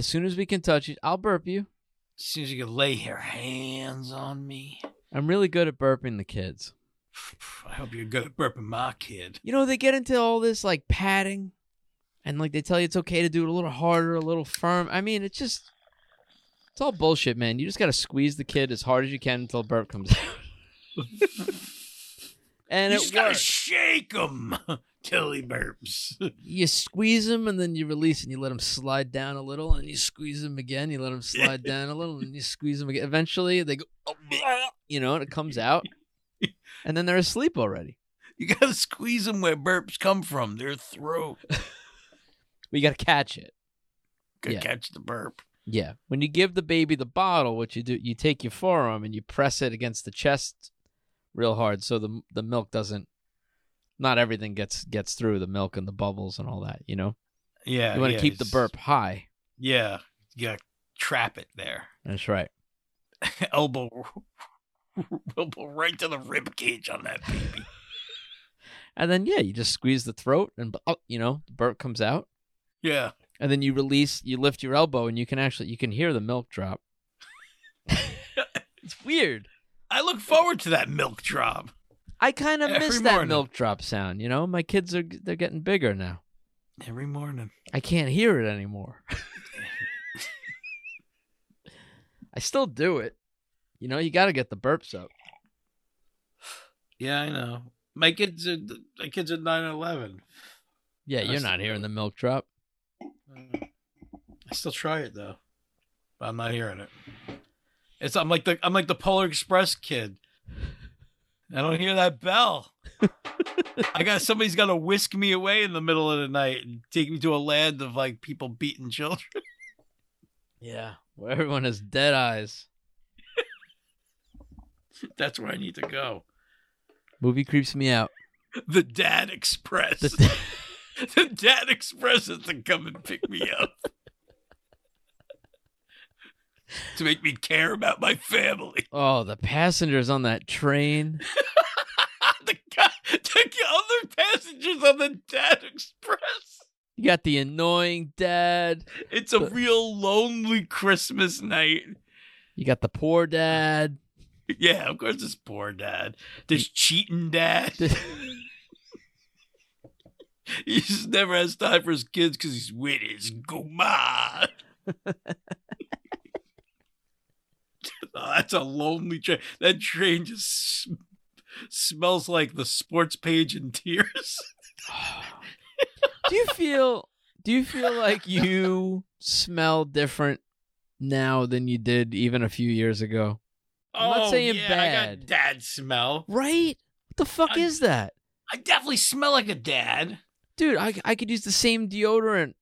As soon as we can touch it, I'll burp you. As soon as you can lay your hands on me. I'm really good at burping the kids. I hope you're good at burping my kid. You know, they get into all this like padding and like they tell you it's okay to do it a little harder, a little firm. I mean, it's just it's all bullshit, man. You just got to squeeze the kid as hard as you can until burp comes out. and you it just gotta shake him till he burps. you squeeze them and then you release and you let them slide down a little and you squeeze them again. You let them slide down a little and you squeeze them again. Eventually they go, oh, you know, and it comes out. And then they're asleep already. You gotta squeeze them where burps come from, their throat. We got to catch it. Gotta Yeah. catch the burp. Yeah. When you give the baby the bottle, what you do, you take your forearm and you press it against the chest real hard so the the milk doesn't not everything gets gets through the milk and the bubbles and all that, you know. Yeah. You want to yeah, keep the burp high. Yeah. You gotta trap it there. That's right. elbow elbow right to the rib cage on that baby. And then yeah, you just squeeze the throat and oh, you know, the burp comes out. Yeah. And then you release, you lift your elbow and you can actually you can hear the milk drop. it's weird. I look forward to that milk drop. I kind of Every miss that morning. milk drop sound, you know? My kids are they're getting bigger now. Every morning. I can't hear it anymore. I still do it. You know, you got to get the burps up. Yeah, I know. My kids are my kids are nine and eleven. Yeah, you're not hearing the milk drop. I still try it though. But I'm not hearing it. It's I'm like the I'm like the Polar Express kid. I don't hear that bell. I got somebody's got to whisk me away in the middle of the night and take me to a land of like people beating children. Yeah, where everyone has dead eyes. That's where I need to go. Movie creeps me out. The Dad Express. The- the Dad Express has to come and pick me up. To make me care about my family. oh, the passengers on that train. the, guy, the other passengers on the Dad Express. You got the annoying dad. It's a But- real lonely Christmas night. You got the poor dad. Yeah, of course, this poor dad. This cheating dad. he just never has time for his kids because he's with his guma. That's a lonely train. That train just smells like the sports page in tears. do you feel do you feel like you smell different now than you did even a few years ago? I'm not oh, saying Oh, yeah, I bad. got dad smell. Right? What the fuck I- is that? I definitely smell like a dad. Dude, I I could use the same deodorant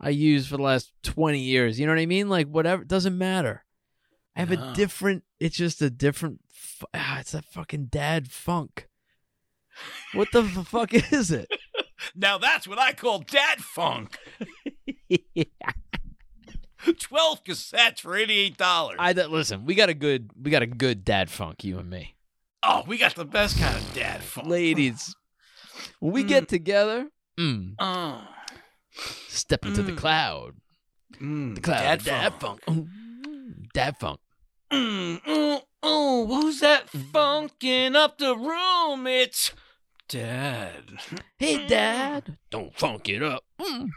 I used for the last 20 years. You know what I mean? Like whatever, it doesn't matter. I have No. a different it's just a different ah, it's a fucking dad funk. What the fuck is it? Now that's what I call dad funk. 12 cassettes for $88. I th- listen, we got a good we got a good dad funk you and me. oh, we got the best kind of dad funk. Ladies, when we get together, mm, Oh, step into the Mm. cloud. mm, The cloud. dad, Dad, funk. funk. Mm, Dad funk. Mm, oh, oh, who's that funking up the room? It's dad. Hey, Dad. Don't funk it up. Mm.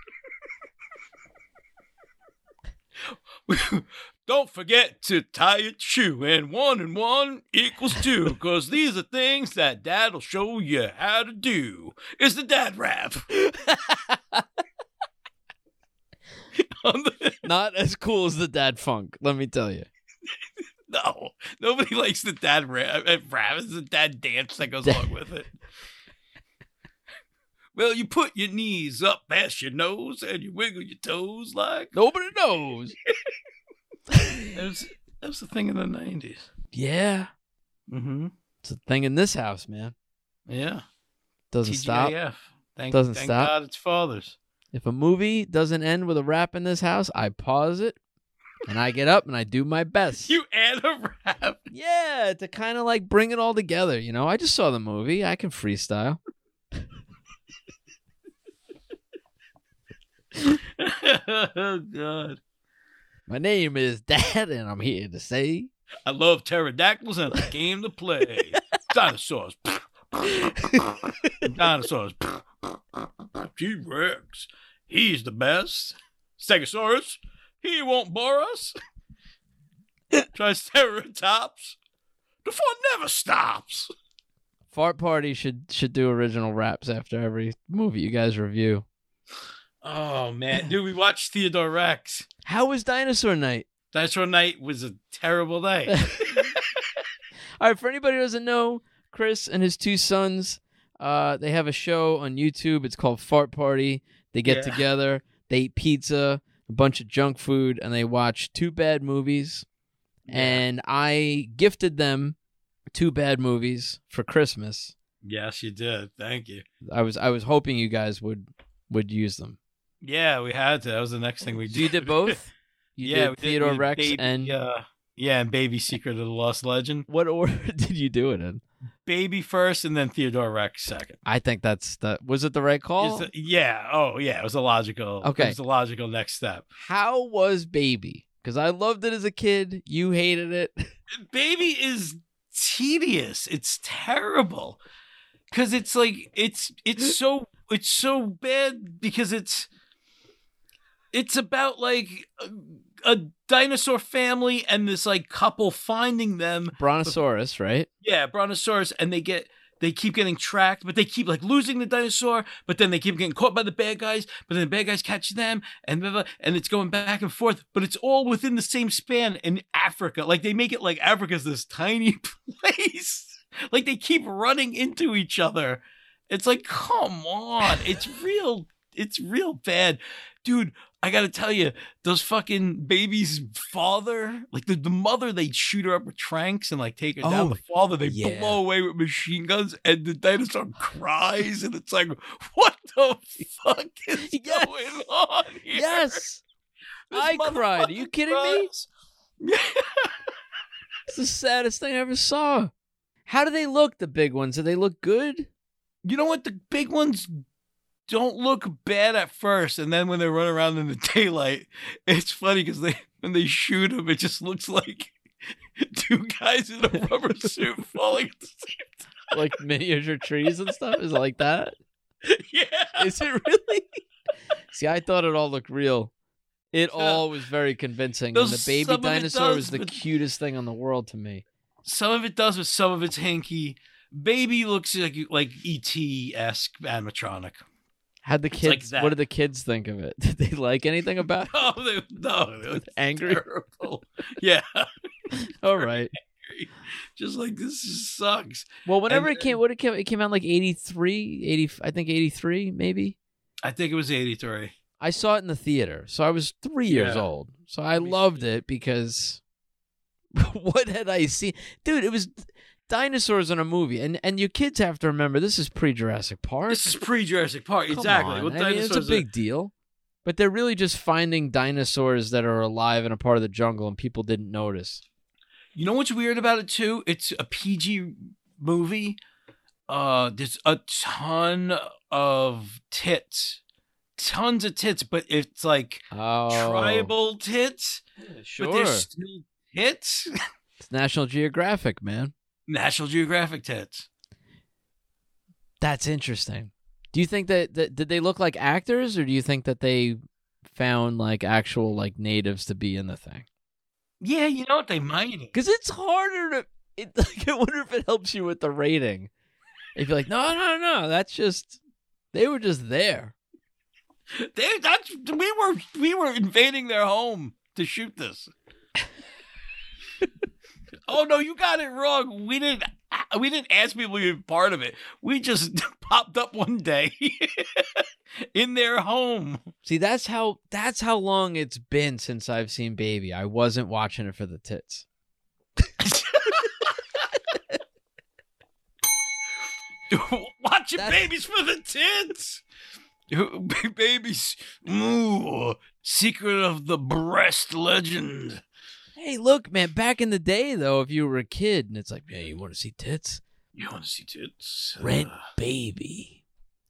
Don't forget to tie your shoe, and one and one equals two, because these are things that dad will show you how to do. It's the dad rap. Not as cool as the dad funk, let me tell you. no, nobody likes the dad rap. uh, rap. It's the dad dance that goes along with it. Well, you put your knees up past your nose and you wiggle your toes like Nobody knows. that was, that was the thing in the nineties. Yeah. Mm-hmm. It's a thing in this house, man. Yeah. Doesn't stop. TGIF. Thank, Doesn't thank stop. God it's fathers. If a movie doesn't end with a rap in this house, I pause it and I get up and I do my best. You add a rap. yeah, to kind of like bring it all together, you know? I just saw the movie. I can freestyle. oh God. My name is Dad, and I'm here to say. I love pterodactyls and a game to play. Dinosaurs. Dinosaurs. T Rex. He's the best. Stegosaurus. He won't bore us. Triceratops. The fun never stops. Fart Party should should do original raps after every movie you guys review. Oh man, dude, we watched Theodore Rex. How was Dinosaur Night? Dinosaur Night was a terrible night. All right, for anybody who doesn't know, Chris and his two sons, uh, they have a show on YouTube. It's called Fart Party. They get Yeah. together, they eat pizza, a bunch of junk food, and they watch two bad movies. And I gifted them two bad movies for Christmas. yes, you did. Thank you. I was I was hoping you guys would would use them. Yeah, we had to. That was the next thing we did. So you did both. You yeah, did Theodore did Rex Baby, and uh, yeah, and Baby Secret of the Lost Legend. what order did you do it in? Baby first, and then Theodore Rex second. I think that's that. Was it the right call? The- yeah. Oh, yeah. It was a logical. Okay. It was a logical next step. How was Baby? Because I loved it as a kid. You hated it. Baby is tedious. It's terrible because it's like it's it's so it's so bad because it's it's about like a dinosaur family and this like couple finding them Brontosaurus, right? Yeah, Brontosaurus, and they get they keep getting tracked, but they keep like losing the dinosaur, but then they keep getting caught by the bad guys, but then the bad guys catch them, and blah, blah, and it's going back and forth, but it's all within the same span in Africa. Like they make it like Africa's this tiny place. Like they keep running into each other. It's like, come on, it's real. It's real bad, dude. I gotta tell you, those fucking babies' father, like the, the mother, they shoot her up with tranks and like take her Oh, down. The father, they yeah. blow away with machine guns, and the dinosaur cries, and it's like, what the fuck is Yes. going on here? Yes. This I cried. Are you kidding me? It's the saddest thing I ever saw. How do they look, the big ones? Do they look good? You know what? The big ones don't look bad at first, and then when they run around in the daylight, it's funny because they when they shoot them, it just looks like two guys in a rubber suit falling at the same Like miniature trees and stuff? Is it like that? Yeah. Is it really? See, I thought it all looked real. It Yeah. all was very convincing. And the baby some of it dinosaur does, was the but- cutest thing in the world to me. Some of it does, but some of it's hanky. Baby looks like like ET esque animatronic. How'd the like kids, that. what did the kids think of it? Did they like anything about it? Oh they, no, they look Angry? terrible. Yeah, All right. just like this just sucks. Well, whenever And it came, what it came, it came out like 83, 80, I think 83, maybe. I think it was eighty three. I saw it in the theater, so I was three years Yeah. old. So I loved it because what had I seen, dude? It was dinosaurs in a movie, and and your kids have to remember this is pre Jurassic Park. This is pre Jurassic Park. Come exactly. on. What I mean, it's a dinosaurs are- big deal, but they're really just finding dinosaurs that are alive in a part of the jungle, and people didn't notice. You know what's weird about it too? It's a PG movie. Uh, there's a ton of tits, tons of tits, but it's like Oh, tribal tits, sure. but there's still tits. It's National Geographic, man. National Geographic tits. That's interesting. Do you think that, that did they look like actors, or do you think that they found like actual like natives to be in the thing? Yeah, you know what they might. Because it's harder to. It, like, I wonder if it helps you with the rating. If you're like, no, no, no, that's just they were just there. They, that's we were we were invading their home to shoot this. oh no, you got it wrong. We didn't we didn't ask people to be part of it. We just popped up one day in their home. See, that's how that's how long it's been since I've seen Baby. I wasn't watching it for the tits. Watching That's- babies for the tits. babies. Ooh, secret of the breast legend. Hey, look, man. Back in the day, though, if you were a kid and it's like, hey, you want to see tits? You want to see tits? Rent Uh, Baby.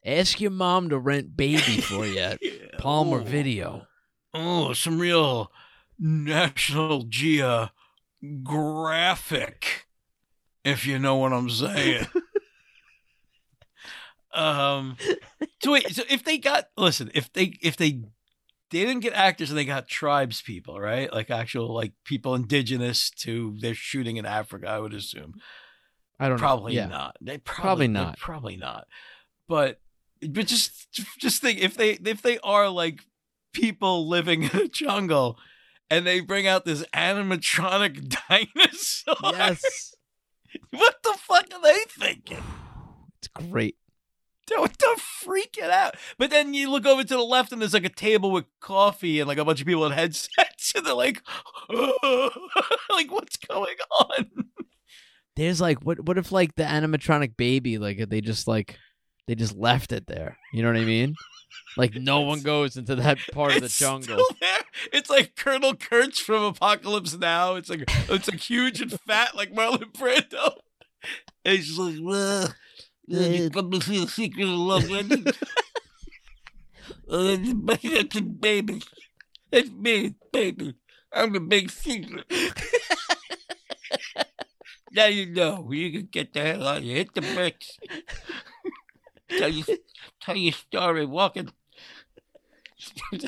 Ask your mom to rent Baby for you. at yeah. Palmer Ooh. Video. Oh, some real National Geographic, if you know what I'm saying. um, so wait, so if they got listen, if they if they they didn't get actors and they got tribes people, right? Like actual like people indigenous to they're shooting in Africa, I would assume. I don't Probably know. Yeah. not. They probably, Probably not. Probably not. But but just just think if they if they are like people living in a jungle and they bring out this animatronic dinosaur. Yes. What the fuck are they thinking? It's great. They're, they're freaking out. But then you look over to the left and there's like a table with coffee and like a bunch of people in headsets and they're like, like what's going on? There's like what what if like the animatronic baby like they just like they just left it there. You know what I mean? Like no one goes into that part of the jungle. It's like Colonel Kurtz from Apocalypse Now. It's like it's like huge and fat like Marlon Brando. And he's just like, you come to see the secret of love, Wendy. Uh, That's a baby. That's me, baby. I'm the big secret. now you know. You can get the hell out of here. Hit the bricks. tell, you, tell your story walking.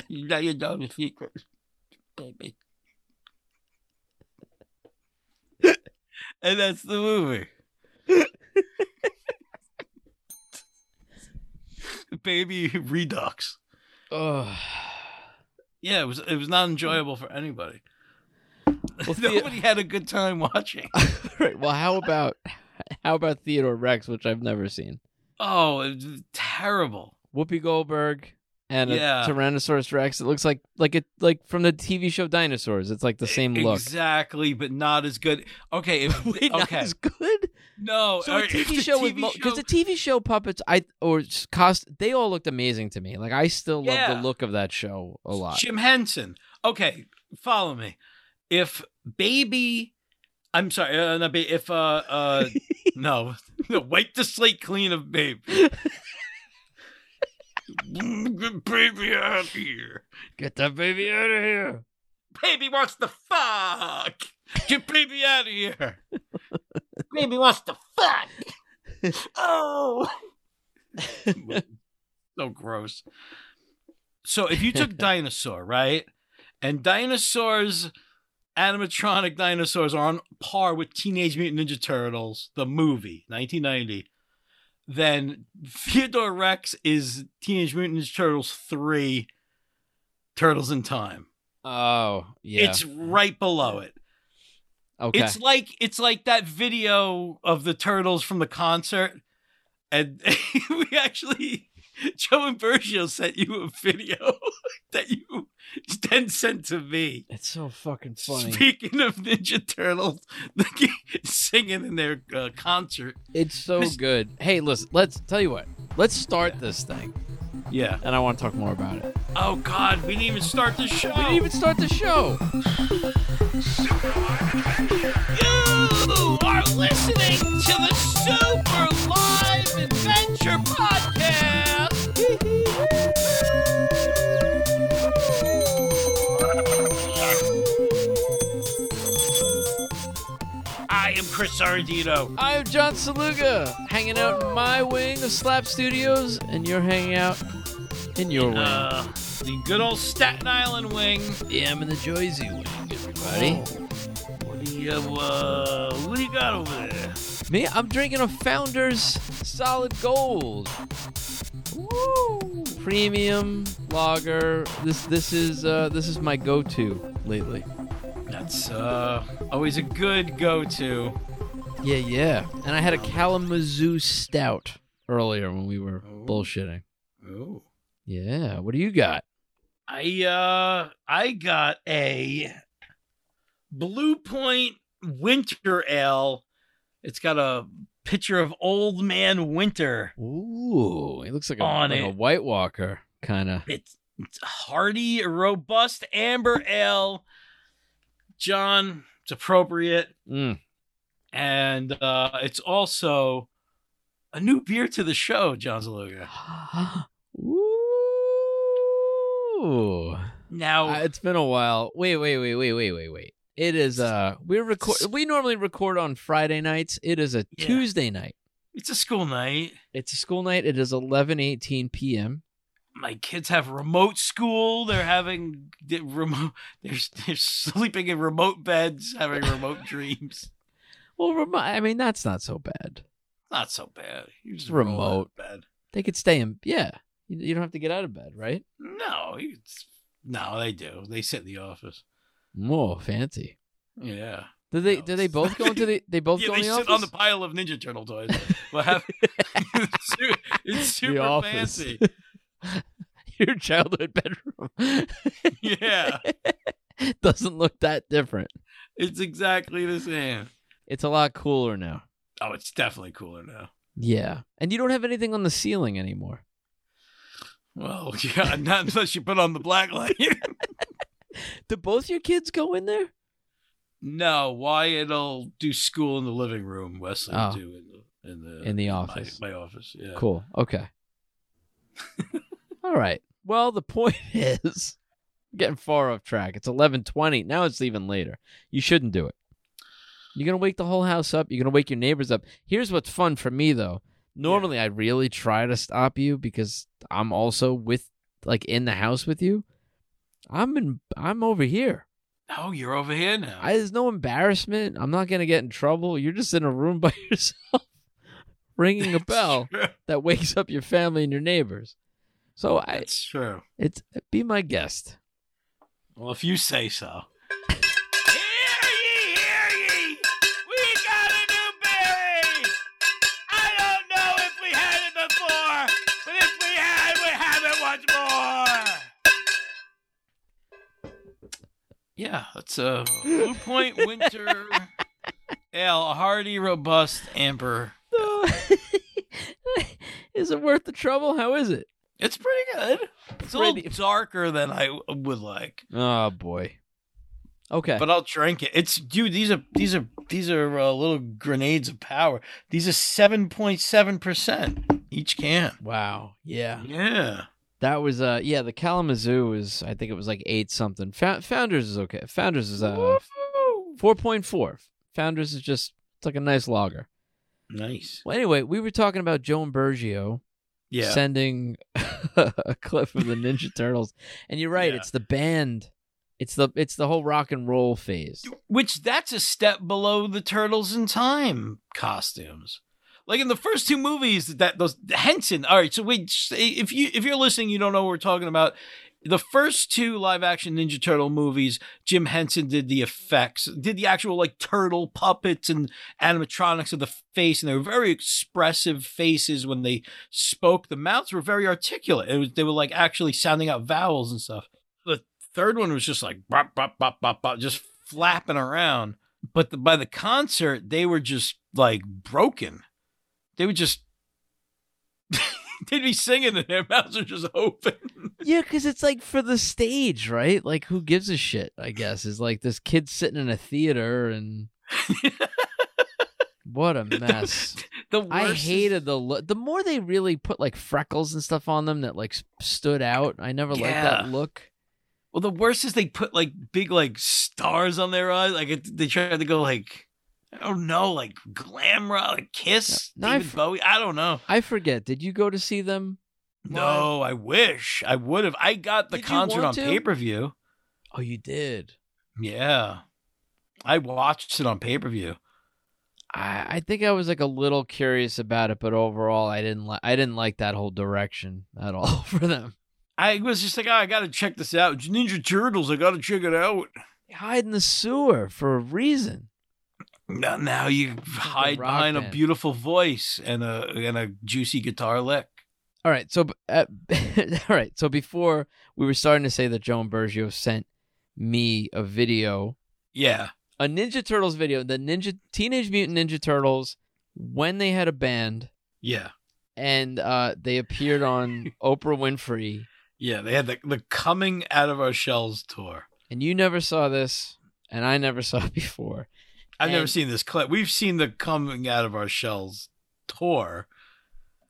now you know the secret, baby. and that's the movie. Baby Redux. Ugh. Yeah, it was it was not enjoyable for anybody. Well, Nobody had a good time watching. right. Well, how about how about Theodore Rex, which I've never seen? Oh, terrible. Whoopi Goldberg and Yeah. a Tyrannosaurus Rex. It looks like like it like from the TV show Dinosaurs. It's like the same look. Exactly, but not as good. Okay, if, Wait, not as good. No. So a right, TV show with because show- the TV show puppets, I or cost they all looked amazing to me. Like I still love Yeah. the look of that show a lot. Jim Henson. Okay, follow me. If baby, I'm sorry, uh, not ba- if uh uh no, no, wipe the slate clean of baby. Get baby out of here. Get that baby out of here. Baby wants the fuck. Get baby out of here. Baby wants to fuck. Oh. so gross. So if you took dinosaur, right? And dinosaurs, animatronic dinosaurs are on par with Teenage Mutant Ninja Turtles, the movie, 1990. Then Theodore Rex is Teenage Mutant Ninja Turtles 3, Turtles in Time. Oh yeah. It's right below it. Okay. It's like it's like that video of the turtles from the concert, and we actually Joe and Bergio sent you a video that you then sent to me. It's so fucking funny. Speaking of Ninja Turtles, singing in their uh, concert. It's so good. Hey, listen. Let's tell you what. Let's start this thing, Yeah. and I want to talk more about it. Oh God, we didn't even start the show. We didn't even start the show. Sardino. I'm John Saluga, hanging out in my wing of Slap Studios, and you're hanging out in your wing. Uh, the good old Staten Island wing. yeah, I'm in the Jersey wing, everybody. What do you uh, what do you got over there? Me, I'm drinking a Founder's Solid Gold. Woo! Premium lager. This this is uh, this is my go-to lately. That's uh always a good go-to. Yeah, yeah. And I had a Kalamazoo Stout earlier when we were Oh. bullshitting. Oh. Yeah. What do you got? I uh I got a Blue Point Winter Ale. It's got a picture of Old Man Winter. Ooh, he looks like a, On like a. White Walker kind of. It's, it's hearty, robust amber ale. John, it's appropriate, Mm. And uh, it's also a new beer to the show. John Zaluga. Ooh. Now Uh, it's been a while. Wait, wait, wait, wait, wait, wait, wait. It is uh we're record we normally record on Friday nights. It is a Yeah. Tuesday night. it's a school night. It's a school night. It is 11:18 p.m. My kids have remote school. They're having remote. They're, they're sleeping in remote beds, having remote dreams. Well, remo- I mean that's not so bad. Not so bad. You just Remote. out of bed. They could stay in yeah. You, you don't have to get out of bed, right? No, you- it's, no, they do. They sit in the office. Whoa, fancy. Yeah. Do they do they both go into the they both yeah, go they in the sit office? on the pile of Ninja Turtle toys. What happened? it's su- it's super office. fancy. Your childhood bedroom. Yeah, Doesn't look that different. it's exactly the same. It's a lot cooler now. Oh, it's definitely cooler now. Yeah. And you don't have anything on the ceiling anymore. Well, yeah, not unless you put on the black light. Do both your kids go in there? no, Wyatt'll do school in the living room. Wesley Oh. will do in the in the In the my- office. My, office. Yeah. Cool. Okay. All right. Well, the point is getting far off track. It's 11:20. Now it's even later. You shouldn't do it. You're going to wake the whole house up. You're going to wake your neighbors up. Here's what's fun for me though. Normally I really try to stop you because I'm also with like in the house with you. I'm in I'm over here. Oh, you're over here now. I, there's no embarrassment. I'm not going to get in trouble. You're just in a room by yourself ringing a bell that wakes up your family and your neighbors. So I That's true. it's be my guest. Well, if you say so. Yeah, that's a Blue Point Winter Ale, a hearty, robust amber. is it worth the trouble? How is it? It's pretty good. It's a Pretty- little darker than I would like. Oh boy. Okay. but I'll drink it. It's dude. These are these are these are uh, little grenades of power. These are seven point seven percent each can. wow. Yeah. Yeah, That was uh yeah, the Kalamazoo is I think it was like 8 something. Fou- Founders is okay. Founders is uh 4.4. Founders is just it's like a nice lager. nice. Well, anyway, we were talking about Joan Bergio Yeah, sending a clip of the Ninja Turtles, and you're right. Yeah. It's the band. It's the it's the whole rock and roll phase. which that's a step below the Turtles in Time costumes. Like in the first two movies, that those Henson. All right, so wait, if you if you're listening, you don't know what we're talking about. The first two live action Ninja Turtle movies, Jim Henson did the effects, did the actual like turtle puppets and animatronics of the face, and they were very expressive faces when they spoke. The mouths were very articulate. It was, they were like actually sounding out vowels and stuff. The third one was just like bop, bop, bop, bop, bop, just flapping around. But the, by the concert, they were just like broken. They would just they'd be singing and their mouths are just open. Yeah, because it's like for the stage, right? Like, who gives a shit? I guess is like this kid sitting in a theater and what a mess. the worst I hated the look. The more they really put like freckles and stuff on them that like stood out, I never liked that look. well, the worst is they put like big like stars on their eyes. Like it, they tried to go like I don't know, like glam rock, like Kiss, No, I David f- Bowie. I don't know. I forget. Did you go to see them? No, I wish I would have. I got the Did concert on pay per view. Oh, you did. Yeah, I watched it on pay per view. I, I think I was like a little curious about it, but overall, I didn't like. I didn't like that whole direction at all for them. I was just like, oh, I got to check this out. Ninja Turtles. I got to check it out. Hide in the sewer for a reason. Now, now you hide rock behind a beautiful voice and a and a juicy guitar lick. All right, so uh, all right, so before we were starting to say that Joan Bergio sent me a video, Yeah, a Ninja Turtles video, the Ninja Teenage Mutant Ninja Turtles when they had a band yeah, and uh, they appeared on Oprah Winfrey, yeah. They had the the coming out of our shells tour. and you never saw this, and I never saw it before. I've never seen this clip. We've seen the coming out of our shells tour.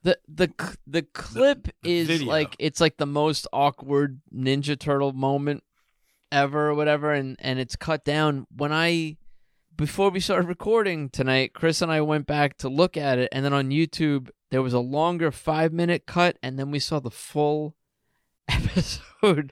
the the the clip the is video. like it's like the most awkward Ninja Turtle moment ever or whatever, and and it's cut down. When I before we started recording tonight, Chris and I went back to look at it, and then on YouTube there was a longer five minute cut, and then we saw the full episode.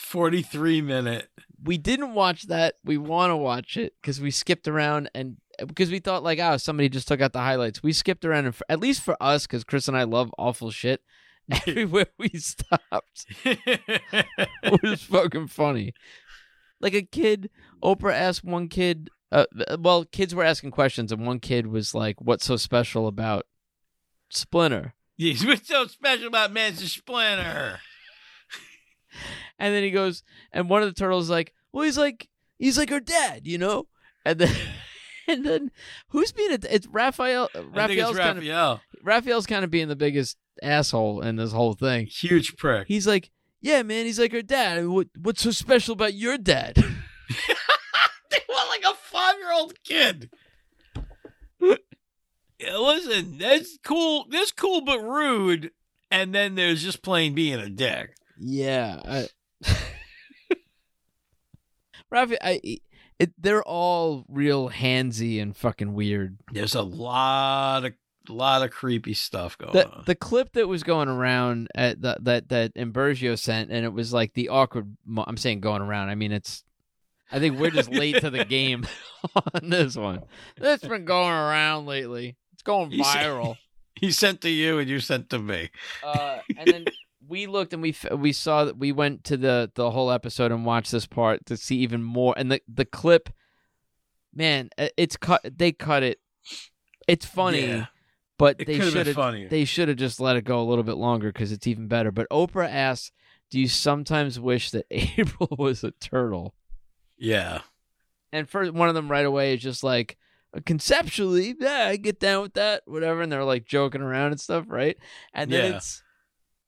43 minute. We didn't watch that. We want to watch it because we skipped around and because we thought like, oh, somebody just took out the highlights. We skipped around, and for, at least for us, because Chris and I love awful shit. Everywhere we stopped, it was fucking funny. Like a kid, Oprah asked one kid. Uh, well, kids were asking questions, and one kid was like, "What's so special about Splinter?" Yes, what's so special about Mr. Splinter? And then he goes, and one of the turtles is like, "Well, he's like, he's like her dad, you know." And then, and then, who's being a? It's Raphael. I think it's Raphael's kind of Raphael. Raphael's kind of being the biggest asshole in this whole thing. Huge prick. He's like, "Yeah, man, he's like her dad. What, what's so special about your dad?" they want like a five year old kid. Yeah, listen, that's cool. That's cool, but rude. And then there's just plain being a dick. Yeah. I... Rafi, I, it, they're all real handsy and fucking weird. There's a lot of lot of creepy stuff going The on. the clip that was going around at the, that that Imbergio sent, and it was like the awkward. Mo- I'm saying going around. I mean, it's. I think we're just late to the game on this one. That's been going around lately. It's going You say- viral. he sent to you, and you sent to me. uh, and then we looked and we we saw that we went to the the whole episode and watched this part to see even more. And the the clip, man, it's cut. They cut it. It's funny, Yeah. but It they should have they should have just let it go a little bit longer because it's even better. But Oprah asks, "Do you sometimes wish that April was a turtle?" yeah. And first, one of them right away is just like, conceptually, yeah, I get down with that, whatever. And they're like joking around and stuff, right? And then Yeah. it's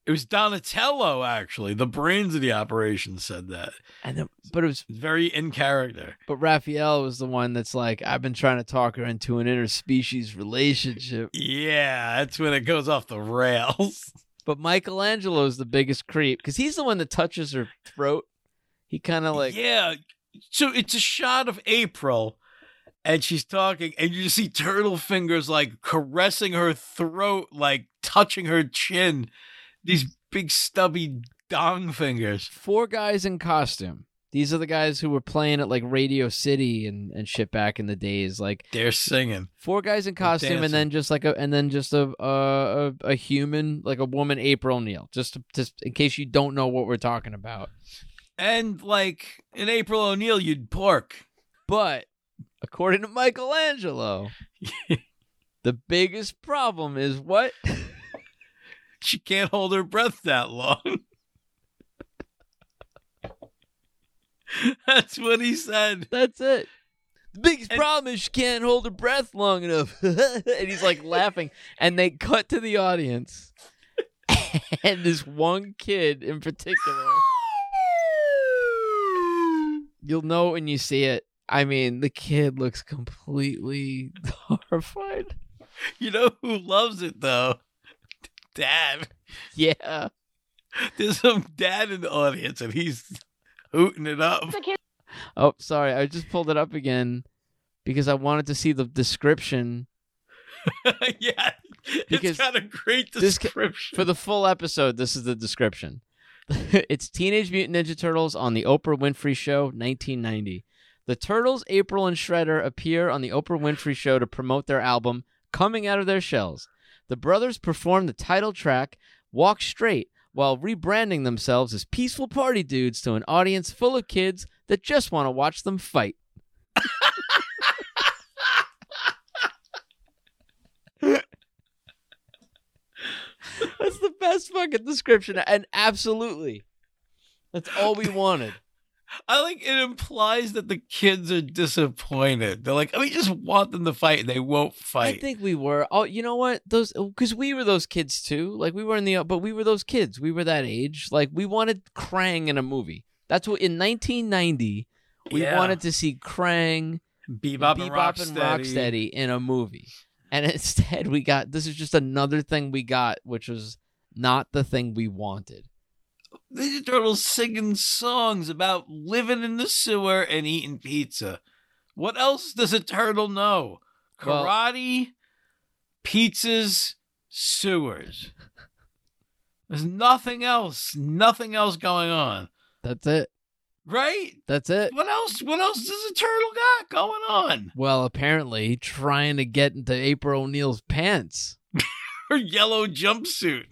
It was Donatello, actually. The brains of the operation said that. and but it was Very in character. But Raphael was the one that's like, I've been trying to talk her into an interspecies relationship. Yeah, that's when it goes off the rails. But Michelangelo is the biggest creep because he's the one that touches her throat. He kind of like, yeah. So it's a shot of April, and she's talking, and you just see turtle fingers like caressing her throat, like touching her chin. These big stubby dong fingers. four guys in costume. These are the guys who were playing at like Radio City and, and shit back in the days. Like They're singing. four guys in costume, and then just like a and then just a a, a, human, like a woman, April O'Neil. Just to, just in case you don't know what we're talking about. And like in April O'Neil, you'd pork. But according to Michelangelo, the biggest problem is what? She can't hold her breath that long. That's what he said. That's it. The biggest And- problem is she can't hold her breath long enough. and he's like laughing. And they cut to the audience. and this one kid in particular, you'll know when you see it. I mean, the kid looks completely horrified. You know who loves it though? Dad. Yeah. There's some dad in the audience and he's hooting it up. Oh, sorry. I just pulled it up again because I wanted to see the description yeah. Because it's got a great this description. for the full episode. This is the description. it's Teenage Mutant Ninja Turtles on the Oprah Winfrey Show, 1990. The Turtles, April, and Shredder appear on the Oprah Winfrey Show to promote their album, Coming Out of Their Shells. The brothers perform the title track, Walk Straight, while rebranding themselves as peaceful party dudes to an audience full of kids that just want to watch them fight. That's the best fucking description. And absolutely. That's all we wanted. I like it implies that the kids are disappointed. They're like, we just want them to fight and they won't fight. I think we were. Oh, you know what? Those because we were those kids too. Like we were in the, but we were those kids. We were that age. Like we wanted Krang in a movie. That's what in 1990 we Yeah. wanted to see Krang, Bebop, and Bebop and Rocksteady. Rocksteady in a movie, and instead we got this is just another thing we got, which was not the thing we wanted. Ninja Turtles singing songs about living in the sewer and eating pizza. What else does a turtle know? Well- Karate, pizzas, sewers. There's nothing else, nothing else going on. That's it. Right? That's it. What else? What else does a turtle got going on? Well, apparently trying to get into April O'Neil's pants. Her yellow jumpsuit.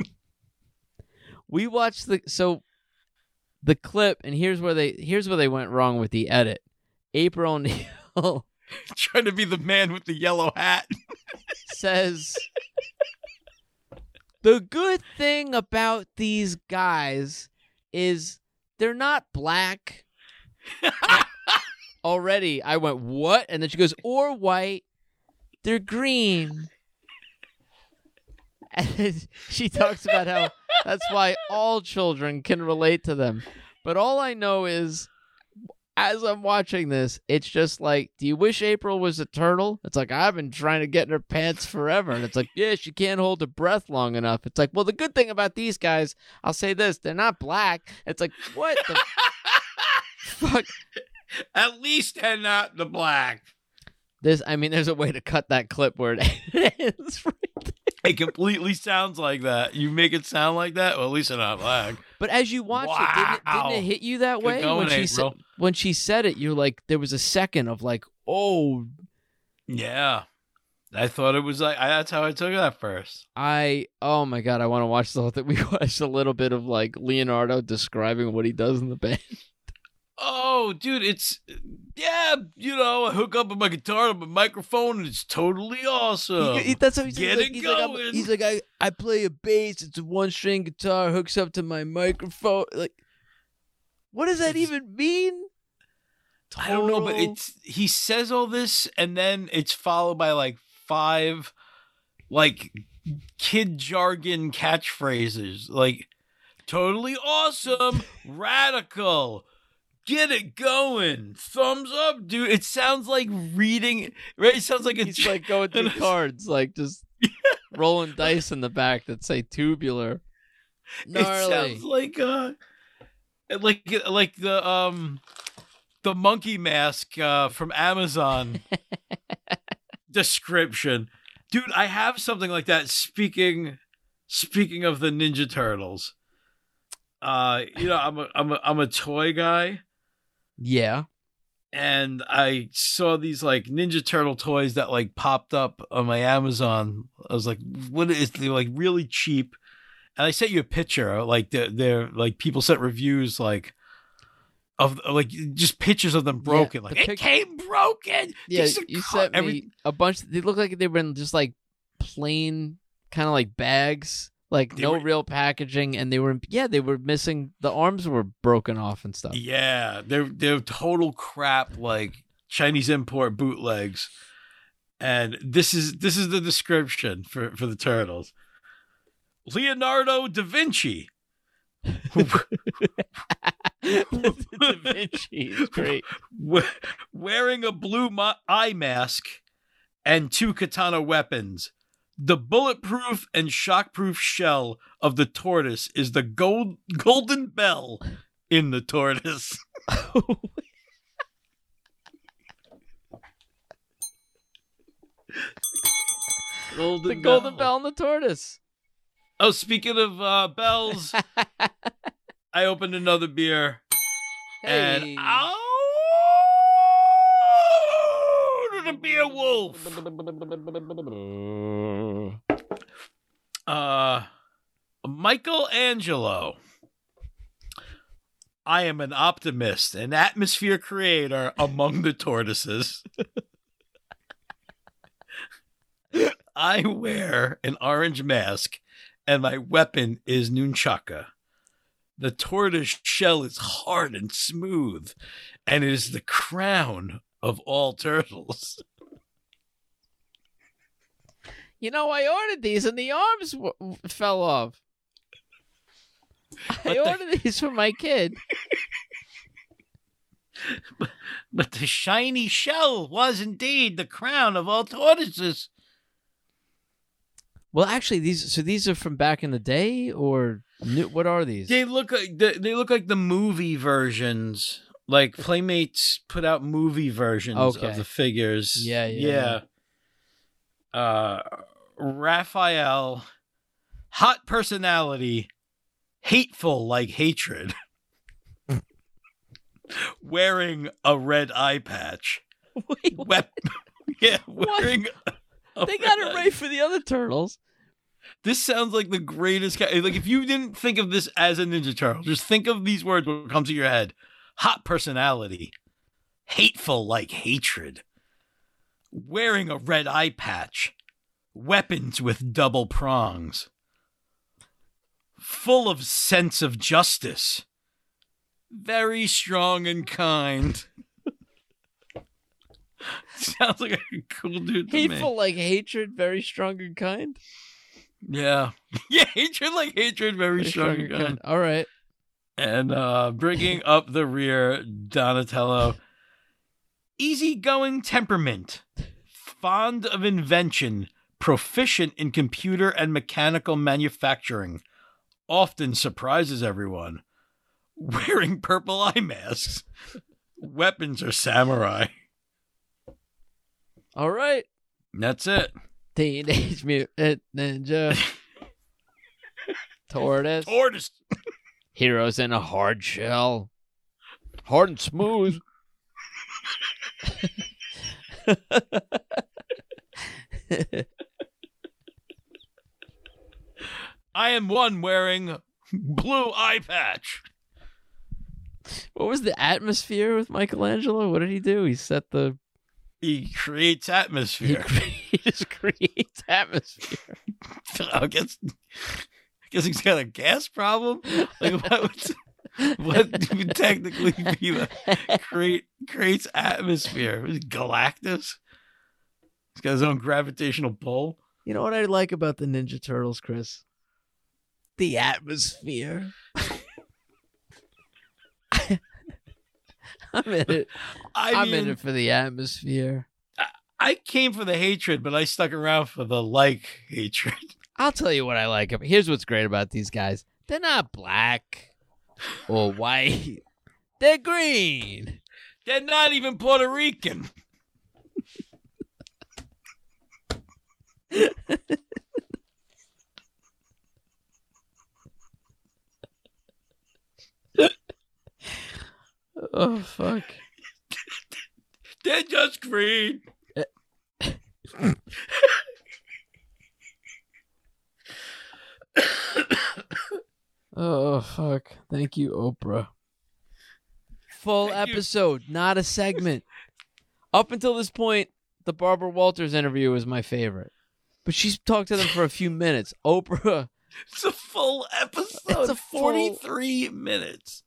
We watched the so the clip, and here's where they here's where they went wrong with the edit. April O'Neil Trying to be the man with the yellow hat. says the good thing about these guys is they're not black. Already, I went what, and then she goes or white. They're green. And she talks about how that's why all children can relate to them. But all I know is, as I'm watching this, it's just like, do you wish April was a turtle? It's like, I've been trying to get in her pants forever. And it's like, yeah, she can't hold her breath long enough. It's like, well, the good thing about these guys, I'll say this, they're not black. It's like, what the fuck? At least they're not the black. This, I mean, there's a way to cut that clip where it ends. right there. It completely sounds like that. You make it sound like that. Well, at least they're not black. But as you watch it, didn't it, didn't it hit you that way when she said when she said it? You're like, there was a second of like, oh, Yeah, I thought it was like I, that's how I took it at first. I, oh my god, I want to watch the whole thing. We watched a little bit of like Leonardo describing what he does in the band. Oh, dude, it's yeah. You know, I hook up with my guitar to my microphone, and it's totally awesome. He- he- that's how. Get He's like, it he's like, going. he's like, I, I play a bass. It's a one string guitar, hooks up to my microphone. Like, what does that It's- even mean? I don't know, but it's he says all this, and then it's followed by like five, like kid jargon catchphrases, like totally awesome, radical. Get it going. Thumbs up, dude. It sounds like reading, right? It sounds like it's like going through cards, like just rolling dice in the back that say tubular. It sounds like uh like like the um the monkey mask uh from Amazon description. Dude, I have something like that speaking speaking of the Ninja Turtles. Uh you know, I'm a I'm a I'm a toy guy Yeah. and I saw these like Ninja Turtle toys that like popped up on my Amazon. I was like, what is they like really cheap? And I sent you a picture, uh, like they're, they're like people sent reviews like of uh, like just pictures of them broken. like the it pic- came broken. Yeah, you co- sent every- me a bunch. They look like they were in just like plain, kind of like bags, like They no were- real packaging, and they were yeah, they were missing. The arms were broken off and stuff. Yeah, they're they're total crap like Chinese import bootlegs. And this is this is the description for for the turtles. Leonardo da Vinci da Vinci is great. wearing a blue mo- eye mask and two katana weapons. The bulletproof and shockproof shell of the tortoise is the gold golden bell in the tortoise. Golden the golden bell and the tortoise. Oh, speaking of uh, bells, I opened another beer Hey. and oh, to the beer wolf. Uh, Michelangelo. I am an optimist, an atmosphere creator among the tortoises. I wear an orange mask, and my weapon is nunchaka. The tortoise shell is hard and smooth, and it is the crown of all turtles. You know, I ordered these and the arms w- w- fell off. I What the- ordered these for my kid. But but the shiny shell was indeed the crown of all tortoises. Well, actually, these so these are from back in the day, or new, what are these? They look like they look like the movie versions. Like Playmates put out movie versions Okay. of the figures. Yeah, yeah, yeah. Uh, Raphael, hot personality, hateful like hatred, wearing a red eye patch. Wait, what? Wep- yeah, wearing. a they got it right for the other turtles. This sounds like the greatest. Ca- like if you didn't think of this as a Ninja Turtle, just think of these words what comes to your head: hot personality, hateful like hatred, wearing a red eye patch, weapons with double prongs, full of sense of justice, very strong and kind. Sounds like a cool dude to me. Hateful like hatred, very strong and kind. Yeah. Yeah, hatred like hatred, very, Very strong and kind. All right. And uh bringing up the rear, Donatello. Easygoing temperament, fond of invention, proficient in computer and mechanical manufacturing, often surprises everyone. Wearing purple eye masks. Weapons are samurai. All right. That's it. Teenage Mutant Ninja. Tortoise. Tortoise. Heroes in a hard shell. Hard and smooth. I am one wearing blue eye patch. what was the atmosphere with Michelangelo? What did he do? He set the He creates he, atmosphere. cre- he just creates atmosphere. I guess, Guess he's got a gas problem. Like what would, what would technically be the create creates atmosphere? Galactus? He's got his own gravitational pull. You know what I like about the Ninja Turtles, Chris? The atmosphere. I'm in it. I I'm mean, in it for the atmosphere. I came for the hatred, but I stuck around for the like hatred. I'll tell you what I like. Here's what's great about these guys. They're not black or white. They're green. They're not even Puerto Rican. Oh fuck. They're just green. Oh fuck. Thank you, Oprah. Full Thank you. episode, not a segment. Up until this point, the Barbara Walters interview was my favorite. But she's talked to them for a few minutes. Oprah It's a full episode. It's a full- 43 minutes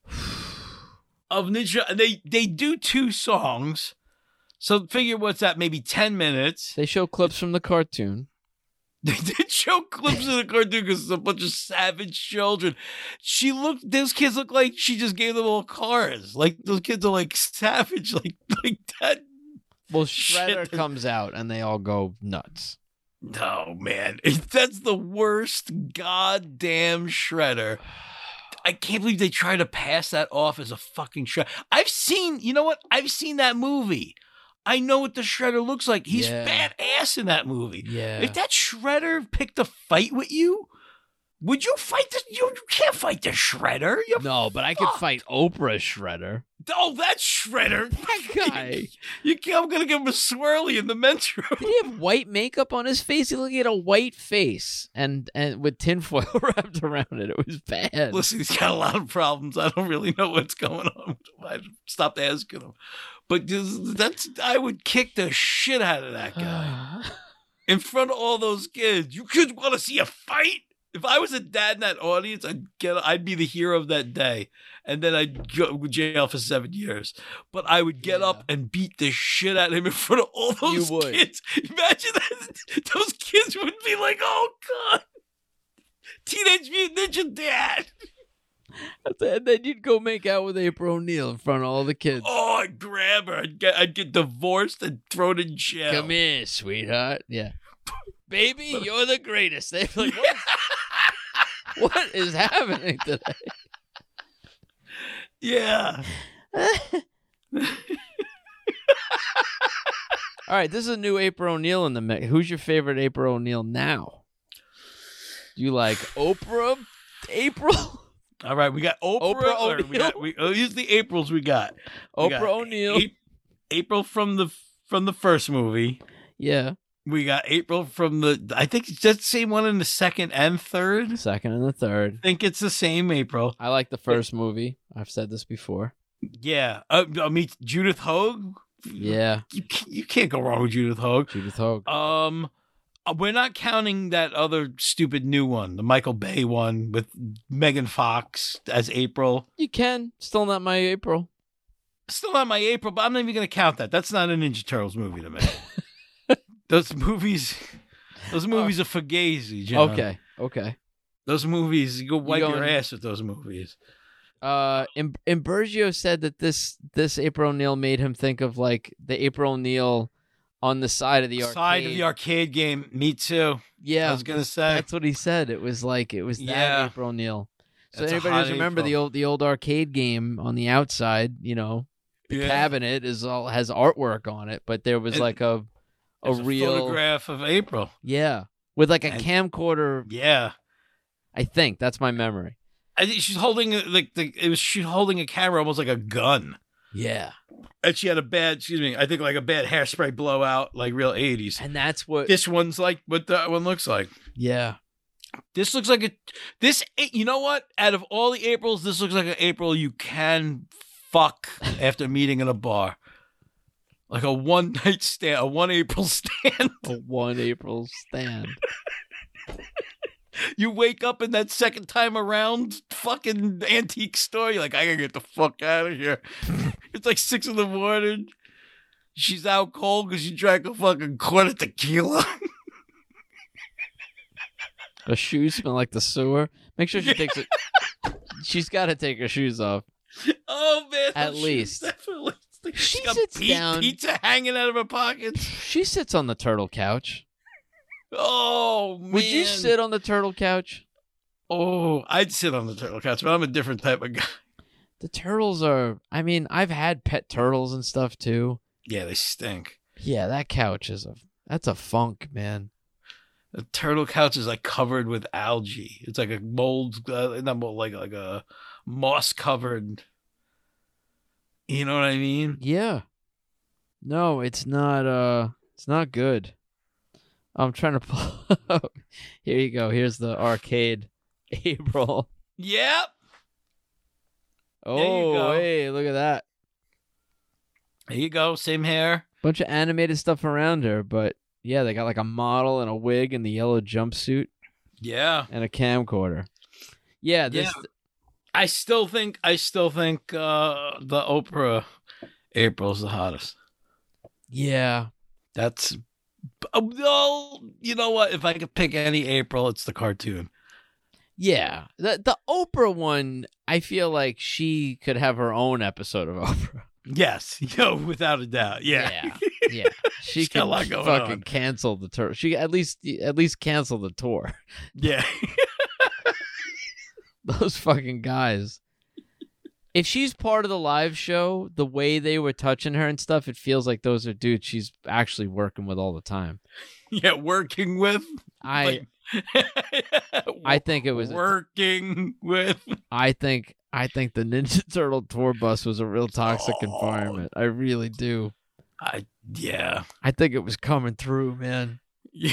of Ninja. They they do two songs. So figure what's that? Maybe 10 minutes. They show clips from the cartoon. They did show clips of the cartoon because it's a bunch of savage children. She looked; those kids look like she just gave them all cars. Like those kids are like savage, like like that. Well, Shit, Shredder that- comes out and they all go nuts. No man, that's the worst goddamn shredder. I can't believe they try to pass that off as a fucking shredder. I've seen, you know what? I've seen that movie. I know what the shredder looks like. He's Yeah. Badass in that movie. Yeah. If that shredder picked a fight with you, would you fight the? You, you can't fight the shredder. You, No, but I could fight Oprah Shredder. Oh, that shredder. That guy. You, I'm gonna give him a swirly in the men's room. Did he have white makeup on his face? He looked like he a white face and and with tinfoil wrapped around it. It was bad. Listen, he's got a lot of problems. I don't really know what's going on. I stopped asking him. But that's I would kick the shit out of that guy in front of all those kids. You kids want to see a fight? If I was a dad in that audience, I'd get I'd be the hero of that day, and then I'd go to jail for seven years. But I would get Yeah. up and beat the shit out of him in front of all those You would. kids. Imagine that those kids would be like, "Oh God, Teenage Mutant Ninja Dad." And then you'd go make out with April O'Neil in front of all the kids. Oh, I'd grab her. I'd get, I'd get divorced and thrown in jail. Come here, sweetheart. Yeah. baby, you're the greatest. They're like, what is, what is happening today? Yeah. All right, this is a new April O'Neil in the mix. Who's your favorite April O'Neil now? You like Oprah April? All right, we got Oprah. Oprah we got we oh, here's the Aprils we got. We got Oprah O'Neil. A- April from the from the first movie. Yeah. We got April from the I think it's just the same one in the second and third. Second and the third. I think it's the same April. I like the first movie. I've said this before. Yeah. Uh, I mean Judith Hoag. Yeah. You can't, you can't go wrong with Judith Hoag. Judith Hoag. Um we're not counting that other stupid new one, the Michael Bay one with Megan Fox as April. You can. Still not my April. Still not my April, but I'm not even going to count that. That's not a Ninja Turtles movie to me. those movies, those movies are fugazi. John. Okay. Okay. those movies. You go wipe your going- ass with those movies. Uh, Im- Imbergio said that this this April O'Neil made him think of like the April O'Neil on the side of the arcade. Side of the arcade game. Me too. Yeah, I was gonna say. that's what he said. It was like it was that Yeah. April O'Neil. So That's anybody doesn't remember the old the old arcade game on the outside, you know, the Yeah. cabinet is all has artwork on it, but there was And like a a real photograph of April. yeah with like a And- camcorder. Yeah. I think that's my memory. I think she's holding like the it was she's holding a camera almost like a gun. Yeah, And she had a bad, excuse me, I think like a bad hairspray blowout, like real 80s. and that's what. This one's like what that one looks like. yeah, This looks like a this eh, you know what? Out of all the Aprils, this looks like an April you can fuck after meeting in a bar. Like a one night stand, a one April stand. a one April stand. You wake up in that second time around fucking antique store. You're like, I gotta get the fuck out of here. it's like six in the morning. She's out cold because she drank a fucking quart of tequila. Her shoes smell like the sewer. Make sure she takes it. She's got to take her shoes off. oh man, At least. definitely. She She's sits pi- down- pizza hanging out of her pockets. She sits on the turtle couch. Oh man, Would you sit on the turtle couch? Oh, I'd sit on the turtle couch, but I'm a different type of guy. The turtles are. I mean, I've had pet turtles and stuff too. Yeah, they stink. Yeah, that couch is a. That's a funk, man. The turtle couch is like covered with algae. It's like a mold, uh, not mold, like like a moss covered. You know what I mean? Yeah. No, it's not. Uh, it's not good. I'm trying to pull. up. Here you go. Here's the arcade. April. Yep. Oh, hey, look at that. There you go. Same hair. Bunch of animated stuff around her, but yeah, they got like a model and a wig and the yellow jumpsuit Yeah. and a camcorder. Yeah, this. I still think. I still think uh, the Oprah April's the hottest. Yeah. That's. Oh, well, you know what? If I could pick any April, it's the cartoon. Yeah. The the Oprah one, I feel like she could have her own episode of Oprah. Yes, yo, without a doubt. Yeah. Yeah. yeah. She She's got a could lot going fucking on. cancel the tour. She at least at least cancel the tour. Yeah. Those fucking guys. If she's part of the live show, the way they were touching her and stuff, it feels like those are dudes she's actually working with all the time. yeah, working with. I like- I think it was working with. I think I think the Ninja Turtle tour bus was a real toxic Oh. environment. I really do. I yeah. I think it was coming through, man.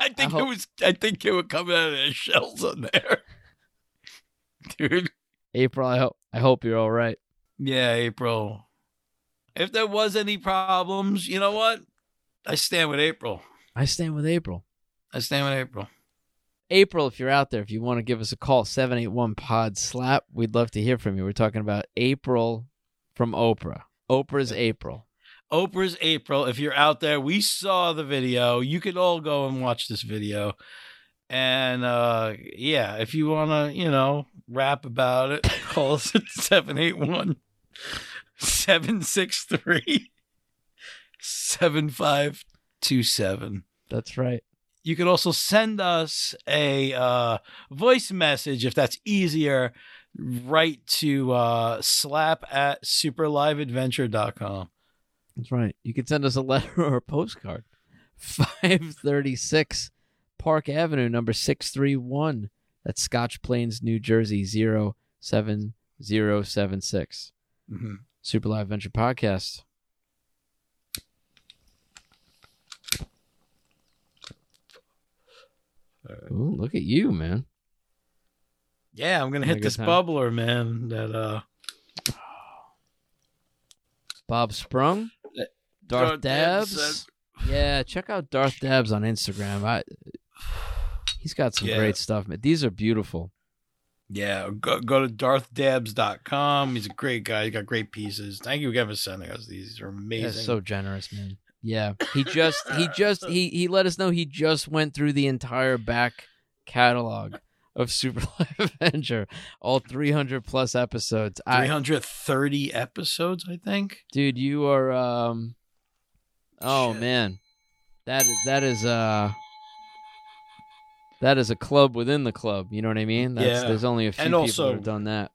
I think hope- it was. I think it would come out of their shells on there, dude. April, I hope I hope you're all right. Yeah, April. If there was any problems, you know what? I stand with April. I stand with April. I stand with April. April, if you're out there, if you want to give us a call, 781 Pod Slap, we'd love to hear from you. We're talking about April from Oprah. Oprah's April. Oprah's April. If you're out there, we saw the video. You could all go and watch this video. And uh yeah, if you wanna, you know, rap about it, call us at 781 763 7527. That's right. You could also send us a uh, voice message if that's easier. Right to uh, slap at superliveadventure.com. That's right. You can send us a letter or a postcard. 536 Park Avenue, number 631. That's Scotch Plains, New Jersey, 07076. Mm-hmm. Super Live Venture Podcast. Ooh, look at you, man. Yeah, I'm gonna Having hit this time. bubbler, man. That uh, Bob Sprung, Darth Darth Dabs Dabs. Yeah, check out Darth Dabs on Instagram. I, he's got some Yeah. great stuff, man. These are beautiful. yeah, go, go to darthdabs.com. He's a great guy. He's got great pieces. Thank you again for sending us these. These are amazing. That's so generous, man. Yeah, he just he just he he let us know he just went through the entire back catalog of Super Live Adventure, all 300 plus episodes. I, 330 episodes, I think. dude, you are um Oh Shit. man. That is that is uh that is a club within the club, you know what I mean? That's, Yeah. There's only a few And people also- that have done that.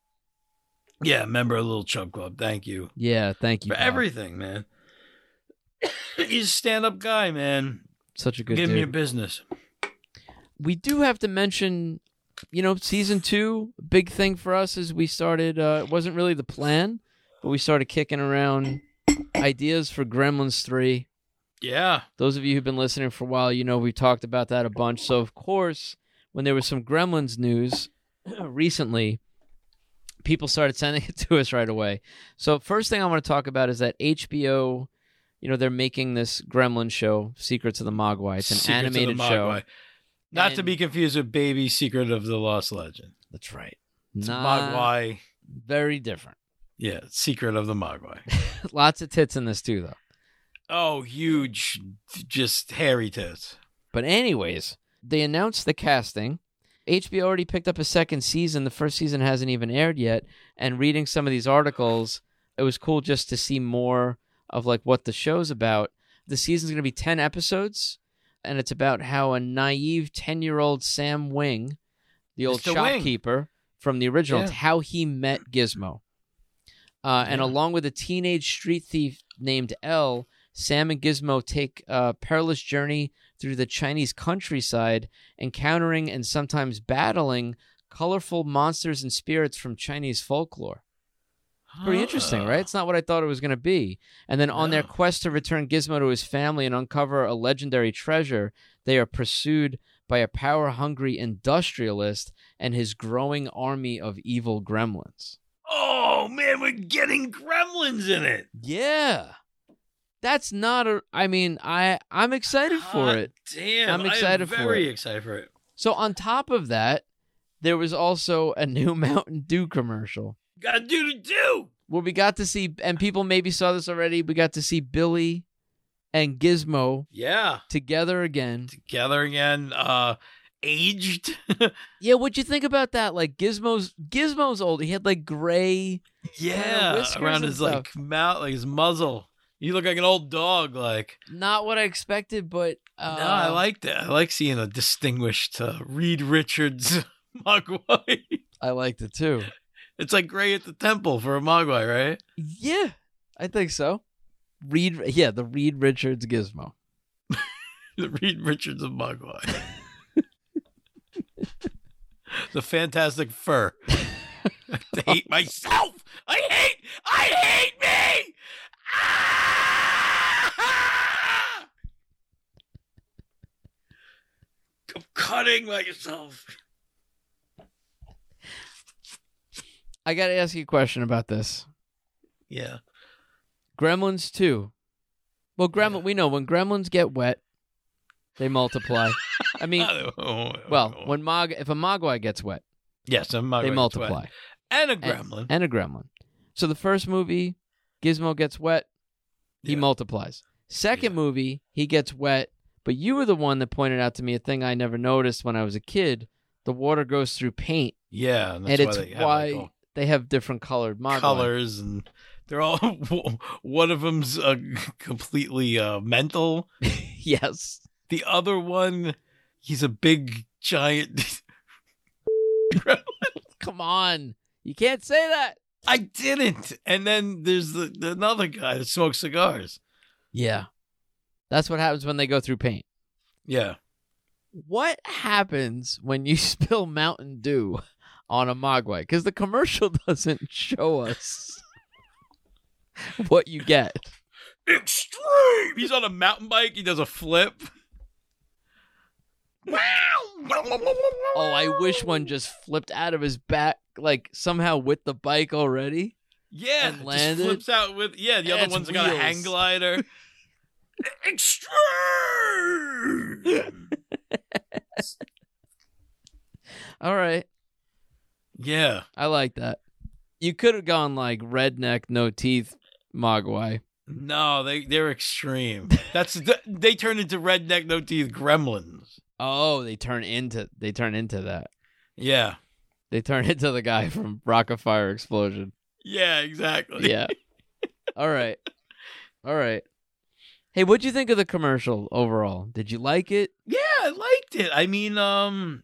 Yeah, member of Little Chub Club. Thank you Yeah, thank you. for Bob. everything, man. He's a stand-up guy, man. Such a good Give dude. me your business. we do have to mention, you know, season two. Big thing for us is we started. Uh, it wasn't really the plan, but we started kicking around ideas for Gremlins three. Yeah. Those of you who've been listening for a while, you know we talked about that a bunch. So of course, when there was some Gremlins news recently, people started sending it to us right away. So first thing I want to talk about is that HBO. You know they're making this Gremlin show, Secrets of the Mogwai. It's an Secrets animated show. Not to be confused with Baby Secret of the Lost Legend. That's right. It's Not Mogwai. very different. Yeah, Secret of the Mogwai. Lots of tits in this too, though. Oh, huge, just hairy tits. But anyways, they announced the casting. HBO already picked up a second season. The first season hasn't even aired yet. And reading some of these articles, it was cool just to see more of like what the show's about. The season's going to be 10 episodes, and it's about how a naive 10-year-old Sam Wing, the old Mr. Wing. shopkeeper from the original, Yeah. how he met Gizmo. Uh, and Yeah. along with a teenage street thief named Elle, Sam and Gizmo take a perilous journey through the Chinese countryside, encountering and sometimes battling colorful monsters and spirits from Chinese folklore. Pretty interesting, Ah. right? It's not what I thought it was going to be. And then on their quest to return Gizmo to his family and uncover a legendary treasure, they are pursued by a power hungry industrialist and his growing army of evil gremlins. Oh man, we're getting gremlins in it. Yeah. That's not a I mean, I I'm excited for it. Damn, I'm excited for it. Very excited for it. So on top of that, there was also a new Mountain Dew commercial Gotta do to do. where we got to see and people maybe saw this already, we got to see Billy and Gizmo Yeah, together again. together again. Uh, aged. Yeah, what'd you think about that? Like Gizmo's Gizmo's old. He had like gray yeah, around his like mouth, like his muzzle. You look like an old dog. Like not what I expected, but uh, no, I like that. I like seeing a distinguished uh, Reed Richards Mogwai. I liked it too. It's like gray at the temple for a Mogwai, right? Yeah, I think so. Reed yeah, the Reed Richards Gizmo. The Reed Richards of Mogwai. the fantastic fur. I hate myself. I hate. I hate me. Ah! I'm cutting myself. I got to ask you a question about this. Yeah. Gremlins 2. Well, gremlin Yeah. we know when gremlins get wet, they multiply. I mean, well, when Mog if a Mogwai gets wet, yes, a Mogwai they multiply. and a gremlin. And a gremlin. So the first movie, Gizmo gets wet, he Yeah. multiplies. Second Yeah. movie, he gets wet, but you were the one that pointed out to me a thing I never noticed when I was a kid. The water goes through paint, yeah, and, and that's it's why they why like, they have different colored Mogwai. colors and they're all one of them's uh, completely uh, mental yes. the other one he's a big giant. Come on. You can't say that. I didn't. And then there's the, the another guy that smokes cigars. Yeah. That's what happens when they go through paint. Yeah. What happens when you spill Mountain Dew on a Mogwai? Because the commercial doesn't show us what you get. Extreme. He's on a mountain bike. He does a flip. Oh, I wish one just flipped out of his back, like somehow with the bike already. Yeah, And just landed. flips out with yeah. The other one's got a hang glider. Extreme. All right. Yeah. I like that. You could have gone like redneck, no teeth Mogwai. No, they they're extreme. That's they turn into redneck no teeth gremlins. Oh, they turn into they turn into that. Yeah. They turn into the guy from Rocket Fire Explosion. Yeah, exactly. Yeah. All right. All right. Hey, what'd you think of the commercial overall? Did you like it? Yeah, I liked it. I mean, um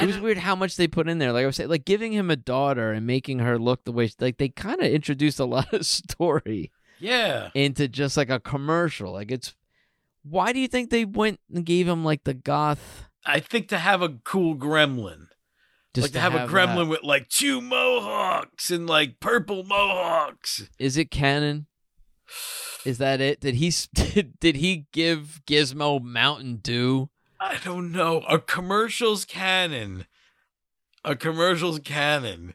It was weird how much they put in there. Like I was saying, like giving him a daughter and making her look the way she, like they kind of introduced a lot of story Yeah. into just like a commercial. Like it's why do you think they went and gave him like the goth I think to have a cool gremlin. just like to, have, a that. gremlin with like two mohawks and like purple mohawks. Is it canon? Is that it? Did he did, did he give Gizmo Mountain Dew? I don't know. A commercials canon? A commercials canon?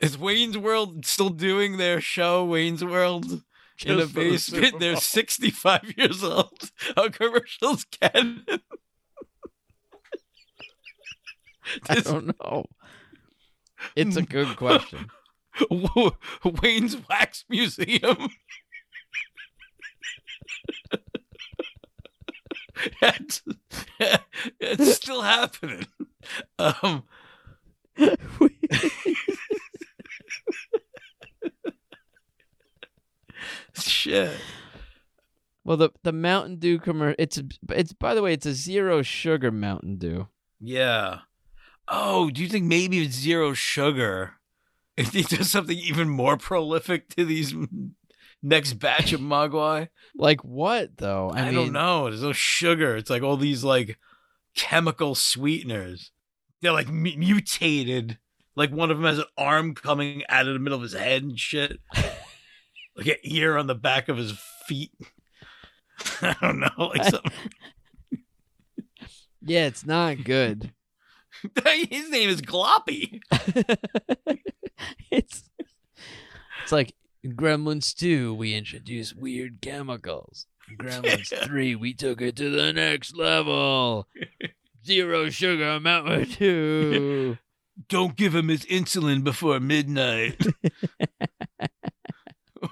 Is Wayne's World still doing their show, Wayne's World? in a Just for the basement. They're 65 years old. A commercials canon? I don't know. It's a good question. Wayne's Wax Museum. it's, it's still happening. Um, shit. well, the the Mountain Dew commercial. It's it's by the way, it's a zero sugar Mountain Dew. Yeah. Oh, do you think maybe it's zero sugar? If he does something even more prolific to these next batch of Mogwai? Like what though? I, mean, don't know. There's no sugar. It's like all these like chemical sweeteners. They're like mu- mutated. Like one of them has an arm coming out of the middle of his head and shit. like an ear on the back of his feet. I don't know. Like something. Yeah, it's not good. his name is Gloppy. it's it's like Gremlins 2, we introduced weird chemicals. In Gremlins 3, we took it to the next level. Zero sugar Mountain Dew. Don't give him his insulin before midnight.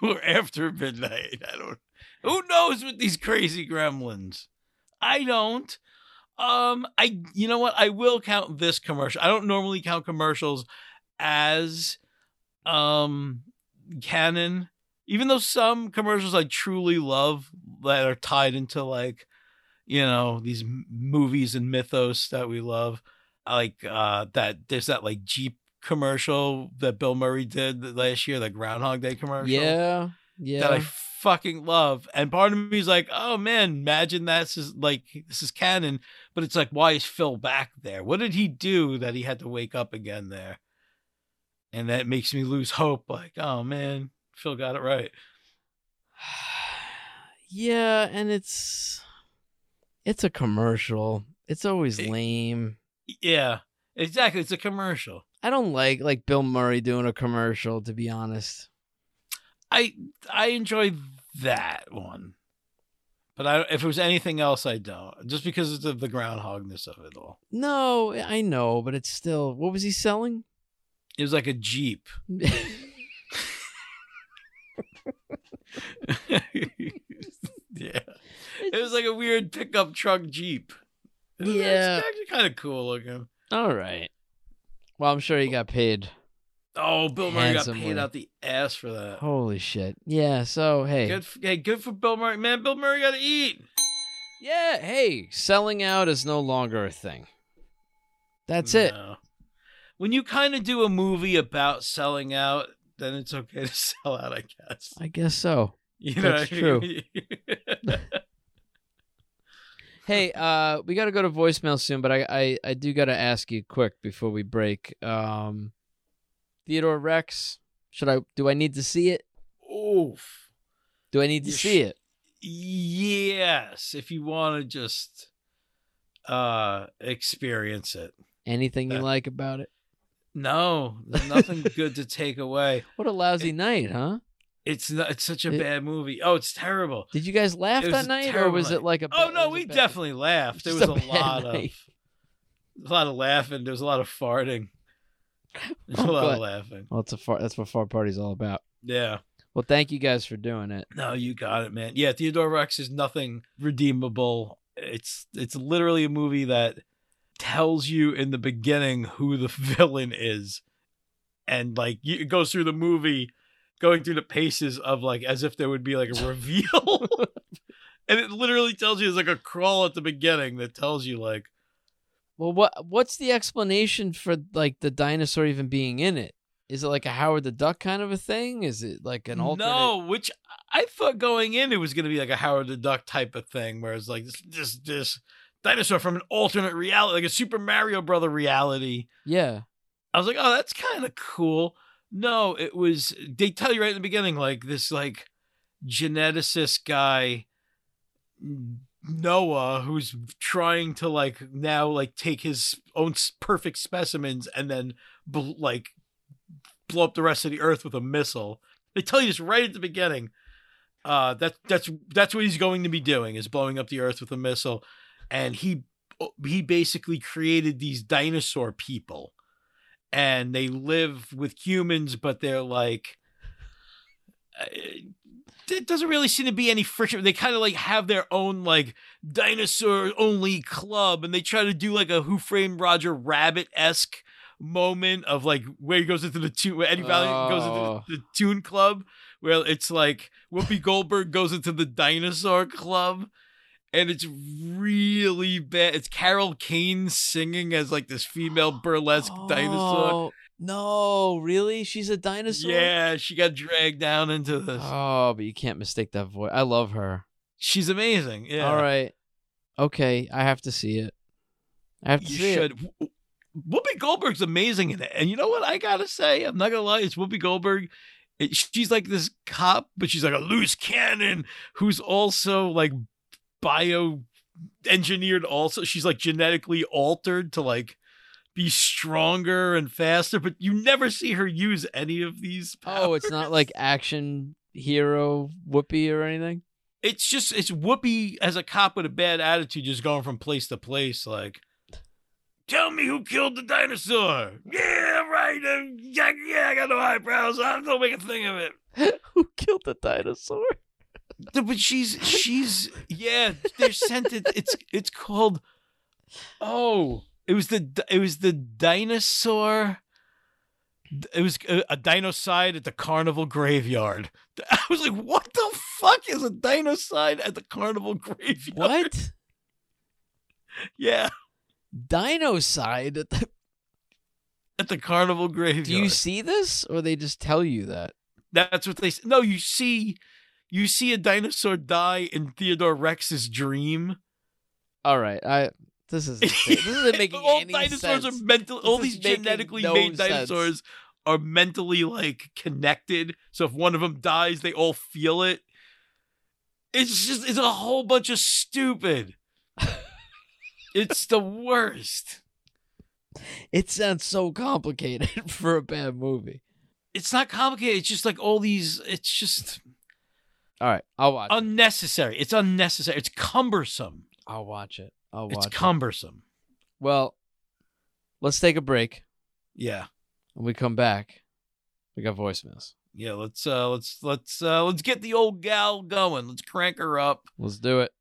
or after midnight. I don't who knows with these crazy gremlins? I don't. Um I you know what? I will count this commercial. I don't normally count commercials as um canon. Even though some commercials I truly love that are tied into like you know these movies and mythos that we love like uh that there's that like Jeep commercial that Bill Murray did last year, the Groundhog Day commercial. Yeah. Yeah. That I fucking love. And part of me is like, oh man, imagine that's is like this is canon. But it's like, why is Phil back there? What did he do that he had to wake up again there? And that makes me lose hope. Like, oh man, Phil got it right. yeah, and it's it's a commercial. It's always Eh. lame. Yeah, exactly. It's a commercial. I don't like like Bill Murray doing a commercial to be honest. I I enjoy that one. But I, if it was anything else, I don't. Just because of the groundhogness of it all. No, I know, but it's still what was he selling? It was like a Jeep. yeah. It was like a weird pickup truck Jeep. It was Yeah. actually kind of cool looking. All right. Well, I'm sure he got paid. Oh, Bill Murray got paid out the ass for that. Holy shit. Yeah, so hey. Good, f- hey, good for Bill Murray, man. Bill Murray got to eat. Yeah, hey, selling out is no longer a thing. That's it. When you kind of do a movie about selling out, then it's okay to sell out, I guess. I guess so. You know That's true. Mean? Hey, uh, we got to go to voicemail soon, but I, I, I do got to ask you quick before we break. Um, Theodore Rex, should I? Do I need to see it? Oof. Do I need to You see sh- it? Yes, if you want to just uh experience it. Anything you Uh, like about it? No, there's nothing good to take away. What a lousy night, huh? It's not, it's such a It- bad movie. Oh, it's terrible. Did you guys laugh that night, or was it like a? Oh no, we definitely laughed. There was a a, lot of night. a lot of laughing. There was a lot of farting. There's Oh, a lot good. of laughing. Well, it's a far. That's what far party's all about. Yeah. Well, thank you guys for doing it. No, you got it, man. Yeah, Theodore Rex is nothing redeemable. It's it's literally a movie that tells you in the beginning who the villain is, and like you, it goes through the movie, going through the paces of like as if there would be like a reveal, and it literally tells you it's like a crawl at the beginning that tells you like Well, what what's the explanation for like the dinosaur even being in it? Is it like a Howard the Duck kind of a thing? Is it like an alternate? no, which I thought going in it was going to be like a Howard the Duck type of thing, where it's like this this this dinosaur from an alternate reality, like a Super Mario Brother reality. Yeah. I was like, oh, that's kind of cool. No, it was. They tell you right in the beginning, like this, like geneticist guy, Noah, who's trying to like now like take his own perfect specimens and then bl- like blow up the rest of the earth with a missile. They tell you this right at the beginning. Uh, that that's that's what he's going to be doing is blowing up the earth with a missile, and he he basically created these dinosaur people and they live with humans, but they're like, uh, it doesn't really seem to be any friction. They kind of like have their own like dinosaur only club, and they try to do like a Who Framed Roger Rabbit esque moment of like where he goes into the tune, where Eddie goes Oh. into the, the Tune Club, where it's like Whoopi Goldberg goes into the Dinosaur Club. And it's really bad. It's Carol Kane singing as like this female burlesque dinosaur. Oh, No, really? She's a dinosaur? Yeah, she got dragged down into this. Oh, but you can't mistake that voice. I love her. She's amazing. Yeah. All right. Okay, I have to see it. I have to You see should. it. Whoopi Goldberg's amazing in it. And you know what I gotta say? I'm not gonna lie, it's Whoopi Goldberg. It, she's like this cop, but she's like a loose cannon who's also like bio engineered also. She's like genetically altered to like be stronger and faster, but you never see her use any of these Oh, it's not like action hero Whoopi or anything? it's just it's Whoopi as a cop with a bad attitude, just going from place to place, like, tell me who killed the dinosaur. Yeah, right. Uh, yeah, yeah, I got no eyebrows. I don't make a thing of it. Who killed the dinosaur? But she's she's yeah. They're sent it. It's it's called. Oh, it was the it was the dinosaur. It was uh, a, a dinocide at the carnival graveyard. I was like, "What the fuck is a dinocide at the carnival graveyard?" What? Yeah, Dinocide? at the- at the carnival graveyard. Do you see this, or they just tell you that? That's what they. No, you see, you see a dinosaur die in Theodore Rex's dream. All right, I. This is this isn't making all any dinosaurs sense. are mental. All these genetically no made sense. dinosaurs are mentally like connected. So if one of them dies, they all feel it. It's just it's a whole bunch of stupid. it's the worst. It sounds so complicated for a bad movie. It's not complicated. It's just like all these. It's just All right, I'll watch. it. unnecessary. It's unnecessary. It's cumbersome. I'll watch it. I'll watch It's it. cumbersome. Well, let's take a break. Yeah. When we come back, we got voicemails. Yeah, let's uh let's let's uh let's get the old gal going. Let's crank her up. Let's do it.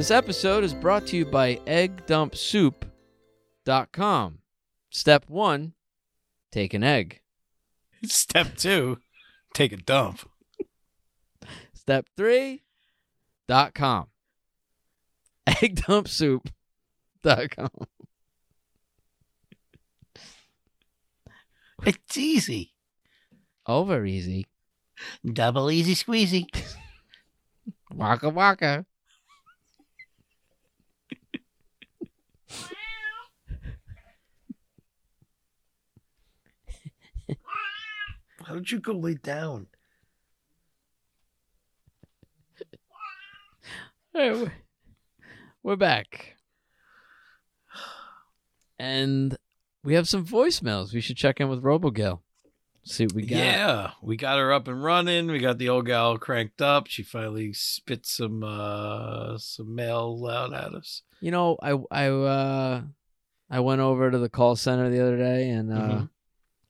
This episode is brought to you by Egg Dump Soup eggdumpsoup.com. Step one, take an egg. Step two, take a dump. Step three, dot com. Eggdumpsoup.com. It's easy. Over easy. Double easy squeezy. Waka waka. Why don't you go lay down? All right, we're- back. And we have some voicemails. We should check in with RoboGal. See what we got. Yeah, we got her up and running. We got the old gal cranked up. She finally spit some uh some mail out at us. You know, I I uh I went over to the call center the other day and uh Mhm.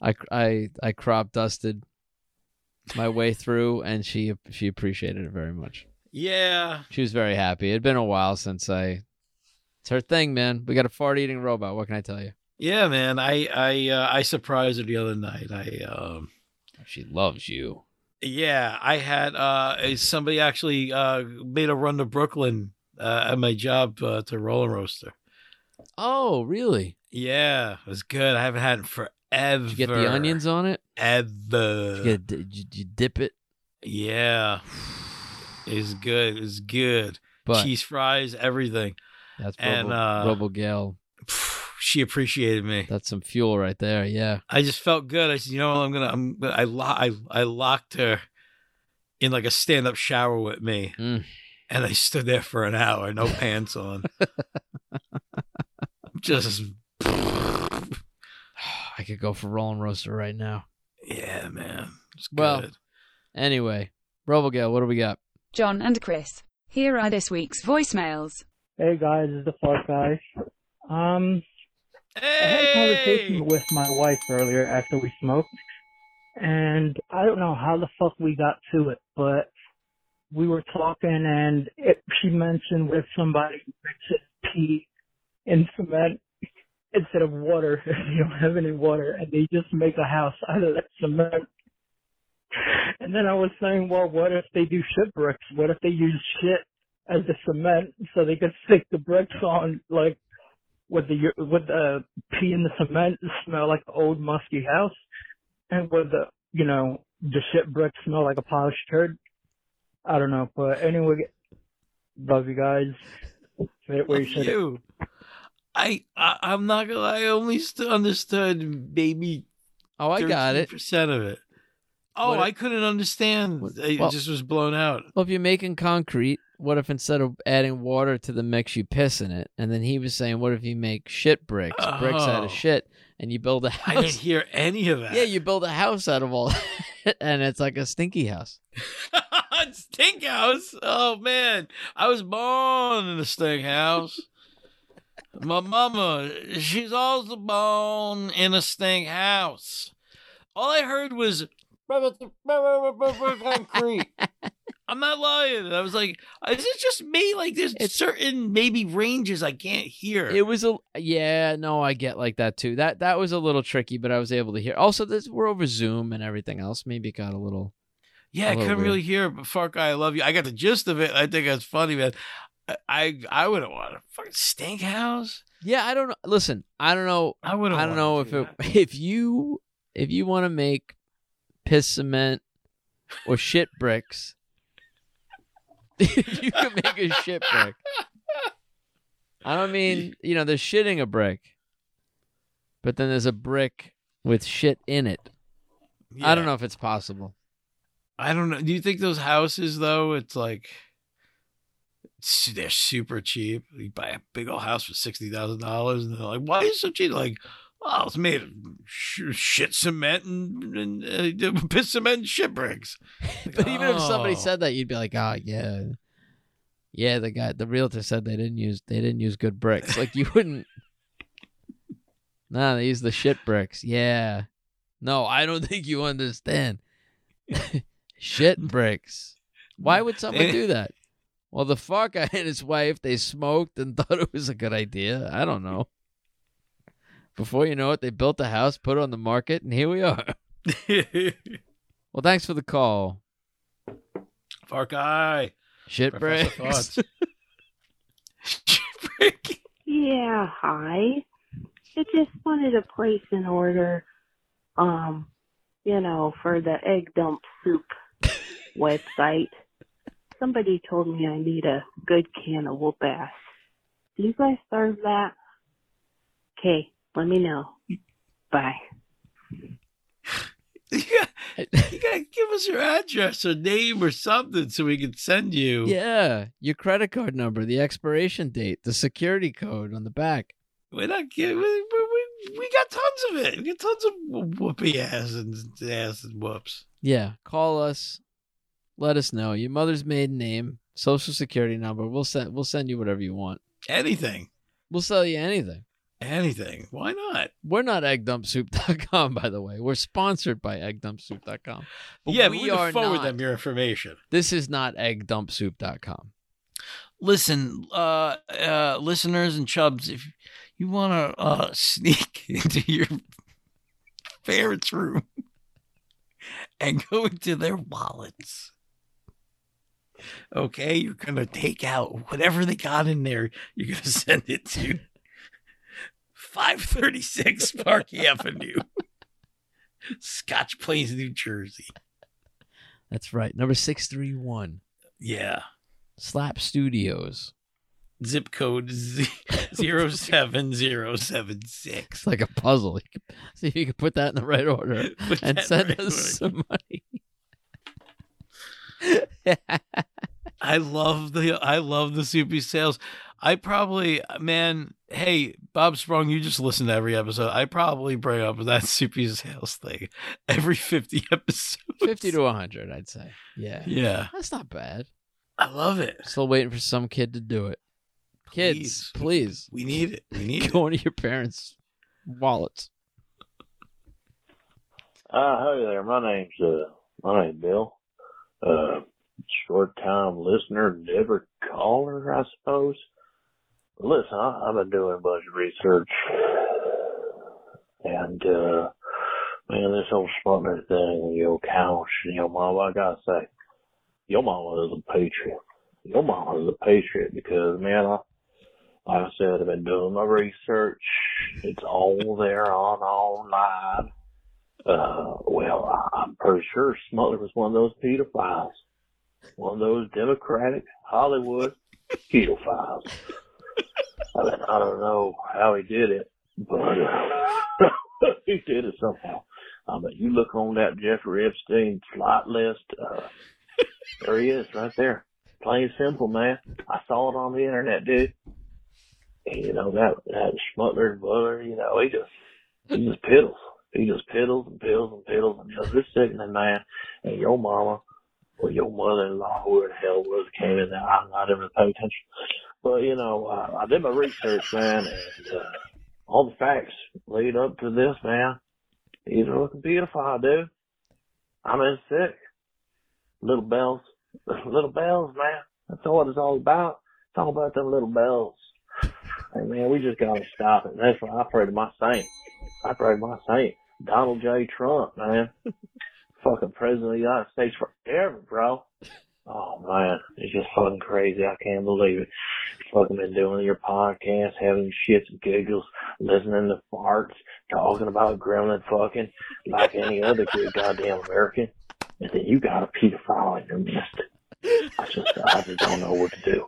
I I I crop dusted my way through and she she appreciated it very much. Yeah, She was very happy. It'd been a while since I It's her thing, man. We got a fart eating robot. What can I tell you? yeah, man. I I uh, I surprised her the other night. I um She loves you. yeah, I had uh somebody actually uh made a run to Brooklyn uh, at my job uh, to Roll-N-Roaster. Oh, really? Yeah, it was good. I haven't had it forever. Did you get the onions on it? Ever. Did you, get, did you, dip it? Yeah. It's good. It's good. But Cheese fries, everything. that's and, Robo, uh, RoboGal. She appreciated me. That's some fuel right there. Yeah. I just felt good. I said, you know, what, I'm gonna, I'm, gonna- I, lo- I, I locked her in like a stand-up shower with me, Mm. and I stood there for an hour, no pants on, just, I could go for Roll-N-Roaster right now. yeah, man. It's good. Well, Anyway, RoboGal, what do we got? John and Chris. Here are this week's voicemails. Hey guys, it's the Fart Guy. Um, I had a conversation with my wife earlier after we smoked, and I don't know how the fuck we got to it, but we were talking and it, she mentioned with somebody mixes pee in cement instead of water if you don't have any water, and they just make a house out of that cement. And then I was saying, well, what if they do shit bricks? What if they use shit as the cement so they could stick the bricks on like with the with the pee in the cement smell like an old musky house, and with the you know the shit bricks smell like a polished turd. I don't know, but anyway, love you guys. Say it where you I, I, I'm not gonna. I only st- understood maybe Oh, I got it. Percent of it. Oh, What- I couldn't understand. What- well- just was blown out. Well, if you're making concrete, what if instead of adding water to the mix, you piss in it? And then he was saying, what if you make shit bricks, bricks out Oh. of shit, and you build a I didn't house? hear any of that. Yeah, you build a house out of all that, and it's like a stinky house. stink house. Oh man, I was born in a stink house. My mama, she's also born in a stink house. All I heard was concrete. I'm not lying. I was like, is it just me? Like, there's It's- certain maybe ranges I can't hear. It was a yeah, no, I get like that too. That that was a little tricky, but I was able to hear. Also, this we're over Zoom and everything else. Maybe it got a little. Yeah, I couldn't weird. really hear, it, but fuck, I love you. I got the gist of it. I think that's funny, man. I I, wouldn't want a fucking stink house. Yeah, I don't know. Listen, I don't know. I wouldn't. I don't know if do it that. if you if you want to make piss cement or shit bricks. you can make a shit brick. I don't mean you know there's shitting a brick, but then there's a brick with shit in it. I don't know if it's possible. I don't know. Do you think those houses though? It's like they're super cheap. You buy a big old house for sixty thousand dollars, and they're like, "Why is it so cheap?" Like, oh, it's made of sh- shit cement and, and uh, piss cement and shit bricks. Like, But even if somebody oh. said that, you'd be like, "Oh yeah, yeah." The guy, the realtor said they didn't use they didn't use good bricks. Like you wouldn't. nah, they use the shit bricks. Yeah. No, I don't think you understand. shit bricks. Why would someone do that? Well, the fuck guy and his wife they smoked and thought it was a good idea. I don't know. Before you know it, they built a house, put it on the market, and here we are. Well, thanks for the call. Far Guy. Shit Professor breaks. Thoughts. Break. Yeah, hi. I just wanted to place an order, um, you know, for the egg dump soup website. Somebody told me I need a good can of whoop ass. Do you guys serve that? Okay, let me know. Bye. You gotta, you gotta give us your address or name or something so we can send you. yeah, your credit card number, the expiration date, the security code on the back. We're not giving. We, we, we, we got tons of it. We got tons of whoopee ass and ass and whoops. Yeah, call us. Let us know your mother's maiden name, social security number. We'll send we'll send you whatever you want. Anything. We'll sell you anything. Anything. Why not? We're not eggdumpsoup.com, by the way. We're sponsored by eggdumpsoup.com. But yeah, we we are forward not. them your information. This is not eggdumpsoup.com. Listen, uh, uh, listeners and chubs, if you want to uh, sneak into your parents' room and go into their wallets, okay, you're gonna take out whatever they got in there. You're gonna send it to 536 Park Avenue, Scotch Plains, New Jersey. That's right. Number 631. Yeah. Slap Studios. Zip code z- 07076. It's like a puzzle. See if you can put that in the right order Put and send right us away. some money. I love the I love the soupy sales. I probably man, hey Bob Sprung, you just listen to every episode. I probably bring up that soupy sales thing every fifty episodes. 50 to 100, I'd say. Yeah. Yeah, That's not bad. I love it. Still waiting for some kid to do it. Kids, please, We need it. We need it. go into your parents' wallets. Uh, hi there. My name's uh, my name's Bill. Uh, short time listener, never caller, I suppose. Listen, I, I've been doing a bunch of research, and uh, man, this whole Sputnik thing your couch your mom, I gotta say, your mama is a patriot. Your mama is a patriot because man, I, like I said, I've been doing my research. It's all there on online. Uh, well, I'm pretty sure Smutler was one of those pedophiles. One of those Democratic Hollywood pedophiles. I mean, I don't know how he did it, but uh, he did it somehow. I mean, you look on that Jeffrey Epstein flight list, uh, there he is right there. Plain simple, man. I saw it on the internet, dude. And, you know, that, that Smutler brother, you know, he just, he just piddles. He just piddles and piddles and piddles and just this sickening man. And your mama or your mother-in-law, who the hell was, came in there. I'm not even paying attention. But, you know, I did my research, man, and, uh, all the facts lead up to this, man. He's looking beautiful. I mean, sick. Little bells. Little bells, man. That's all it's all about. It's all about them little bells. Hey, man, we just gotta stop it. That's why I pray to my saint. I pray to my saint. Donald J. Trump, man. fucking president of the United States forever, bro. Oh man, it's just fucking crazy. I can't believe it. Fucking been doing your podcast, having shits and giggles, listening to farts, talking about gremlin fucking like any other good goddamn American. And then you got a pedophile in your midst. I just, I just don't know what to do.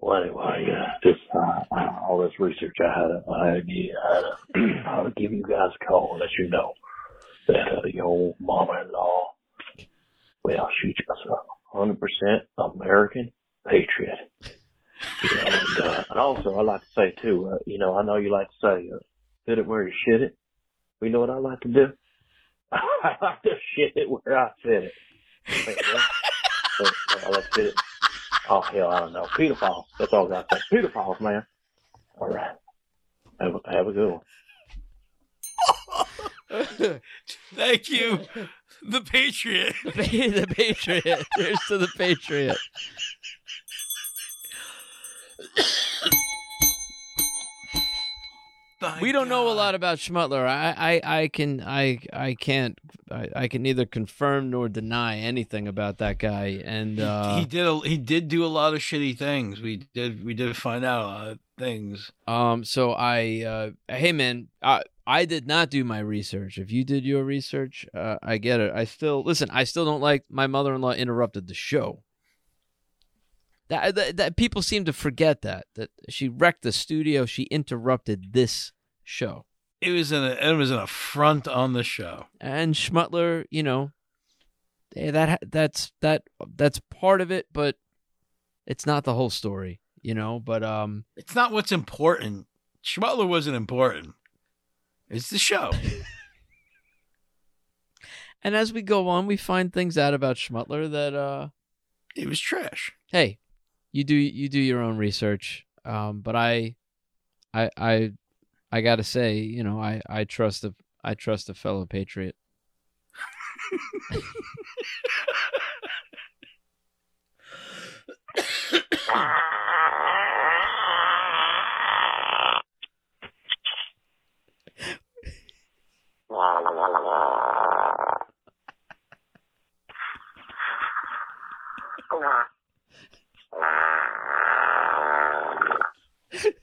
Well, anyway, uh, just uh, uh, all this research I had, I had I had to, I had to give you guys a call and let you know that uh, your mama-in-law, well, she's just a hundred percent American patriot. And, uh, and also, I like to say too, uh, you know, I know you like to say, uh, "Fit it where you shit it." You know what I like to do? I like to shit it where I fit it. What? Uh, I like to fit it. Oh hell, I don't know. Pedophiles. That's all I got to say. Pedophiles, man. All right. Have a, have a good one. Thank you, the Patriot. the Patriot. Here's to the Patriot. We don't know a lot about Schmutler. I, I, I can, I, I can't, I, I can neither confirm nor deny anything about that guy. And uh, he did. A, he did do a lot of shitty things. We did. We did find out a lot of things. um, so I, uh, hey man, I, I did not do my research. If you did your research, uh, I get it. I still listen. I still don't like my mother-in-law interrupted the show. That, that that people seem to forget that that she wrecked the studio. She interrupted this show. It was an. It was an affront on the show. and Schmutler, you know, eh, that that's that that's part of it, but it's not the whole story, you know. But um, It's not what's important. Schmutler wasn't important. It's the show. and as we go on, we find things out about Schmutler that uh, it was trash. hey, you do you do your own research. Um, but I, I I I gotta say, you know, I I trust a I trust a fellow patriot. Chris?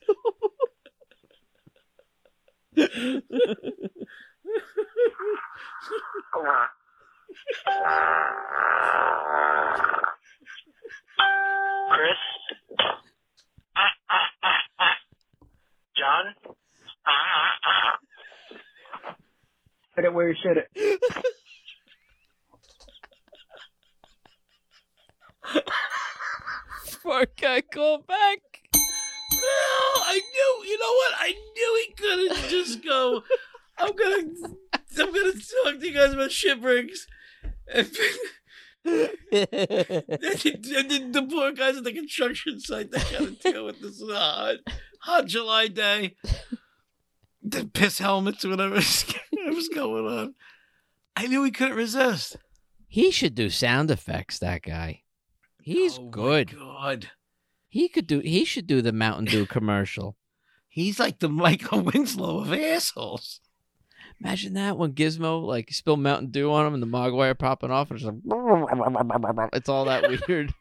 John? Hit it where you should it. Fuck, I call back. No, I knew. You know what? I knew he couldn't just go. I'm gonna. I'm gonna talk to you guys about shipwrecks. And, and then the poor guys at the construction site they gotta deal with this uh, hot, hot July day. The piss helmets, whatever was going on. I knew he couldn't resist. He should do sound effects. That guy, he's Oh my good. God, He could do. He should do the Mountain Dew commercial. he's like the Michael Winslow of assholes. Imagine that when Gizmo like spilled Mountain Dew on him and the Mogwai popping off and it's like it's all that weird.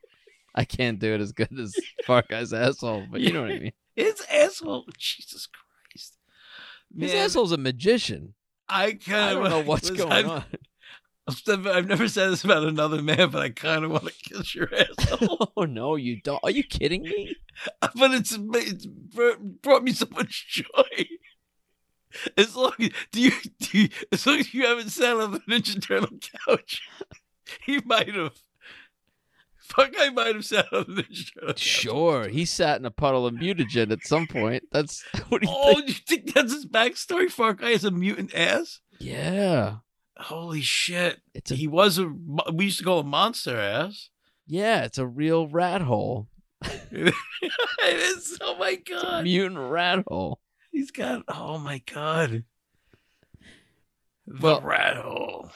I can't do it as good as Far Guy's asshole, but you know what I mean. His asshole. Jesus Christ. His asshole's a magician. I kind I of don't know what's going I've, on. I've, never said this about another man, but I kind of want to kiss your asshole. Oh no, you don't. Are you kidding me? but it's it's brought me so much joy. As long as do you, do you as long as you haven't sat on the Ninja Turtle couch, he might have. Fuck, I might have sat on the Ninja Turtle couch. Sure, he sat in a puddle of mutagen at some point. That's what do you Oh, think? you think that's his backstory? Far Guy is a mutant ass. Yeah, Holy shit! it's a He was a. We used to call him monster ass. yeah, it's a real rat hole, it is. Oh my god! mutant rat hole. He's got. Oh my god. The Well- rat hole.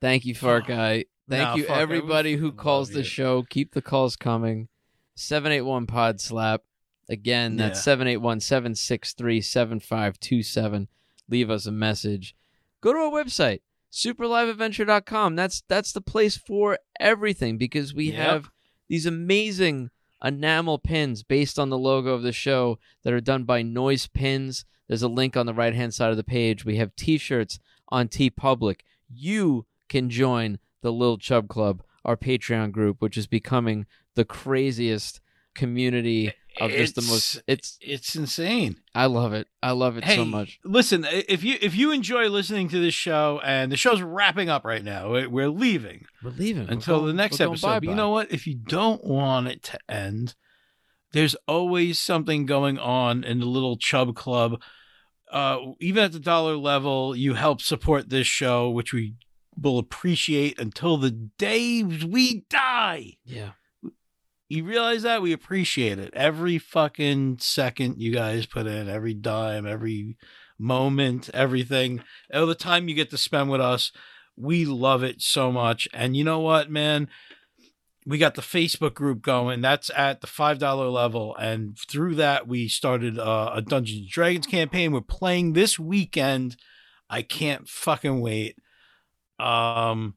Thank you, Far Guy. Thank Nah, you, everybody who calls the show. Keep the calls coming. 781 Pod Slap. Again, that's Yeah. 781 763 7527. Leave us a message. Go to our website, superliveadventure.com. That's that's the place for everything because we Yep. have these amazing enamel pins based on the logo of the show that are done by Noise Pins. There's a link on the right hand side of the page. We have t shirts on TeePublic. You can join the Lil Chub Club, our Patreon group, which is becoming the craziest community of just the most. It's It's insane. I love it. I love it hey, so much. listen. If you if you enjoy listening to this show, and the show's wrapping up right now, we- we're leaving We're leaving We're until the next we're episode. But you know what? If you don't want it to end, there's always something going on in the little Chub Club. Uh, even at the dollar level, you help support this show, which we will appreciate until the day we die. Yeah. You realize that we appreciate it every fucking second you guys put in, every dime, every moment, everything, all the time you get to spend with us. We love it so much. And you know what, man? we got the Facebook group going. That's at the five dollar level, and through that we started uh, a Dungeons and Dragons campaign. We're playing this weekend. I can't fucking wait. Um,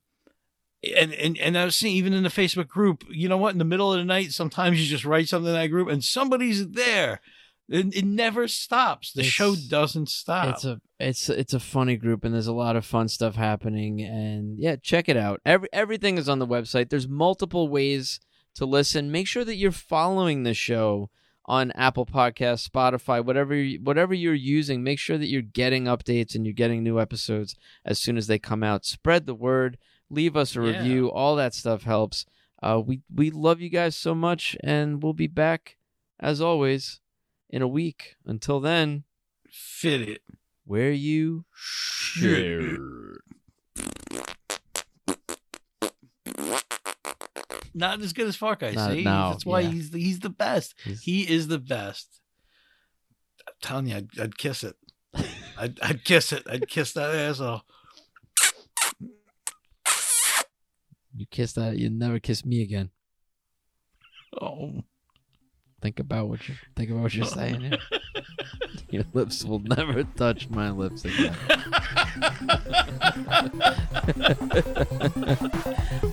and and and I was seeing even in the Facebook group, you know what? In the middle of the night, sometimes you just write something in that group, and somebody's there. It, it never stops. The It's- show doesn't stop. It's a it's it's a funny group and there's a lot of fun stuff happening and yeah, check it out. Every everything is on the website. There's multiple ways to listen. Make sure that you're following the show on Apple Podcasts, Spotify, whatever whatever you're using. Make sure that you're getting updates and you're getting new episodes as soon as they come out. Spread the word. Leave us a Yeah. review. All that stuff helps. Uh, we we love you guys so much, and we'll be back as always in a week. Until then, Fit it. where you Shit. Not as good as Far Guy. Not- see, no, that's why yeah. he's the, he's the best. He's- He is the best. I'm telling you, I'd, I'd kiss it. I'd, I'd kiss it. I'd kiss that asshole. You kiss that, you never kiss me again. Oh, Think about what you think about what you're saying. Here. Your lips will never touch my lips again.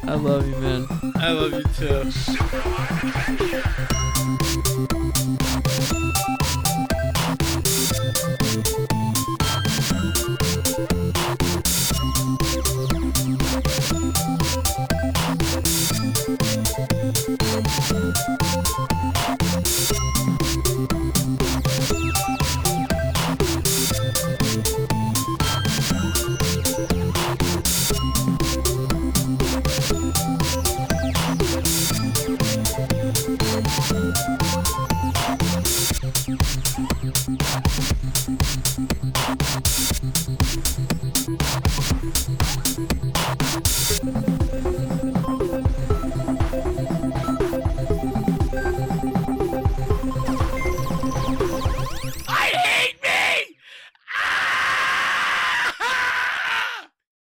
I love you, man. I love you too.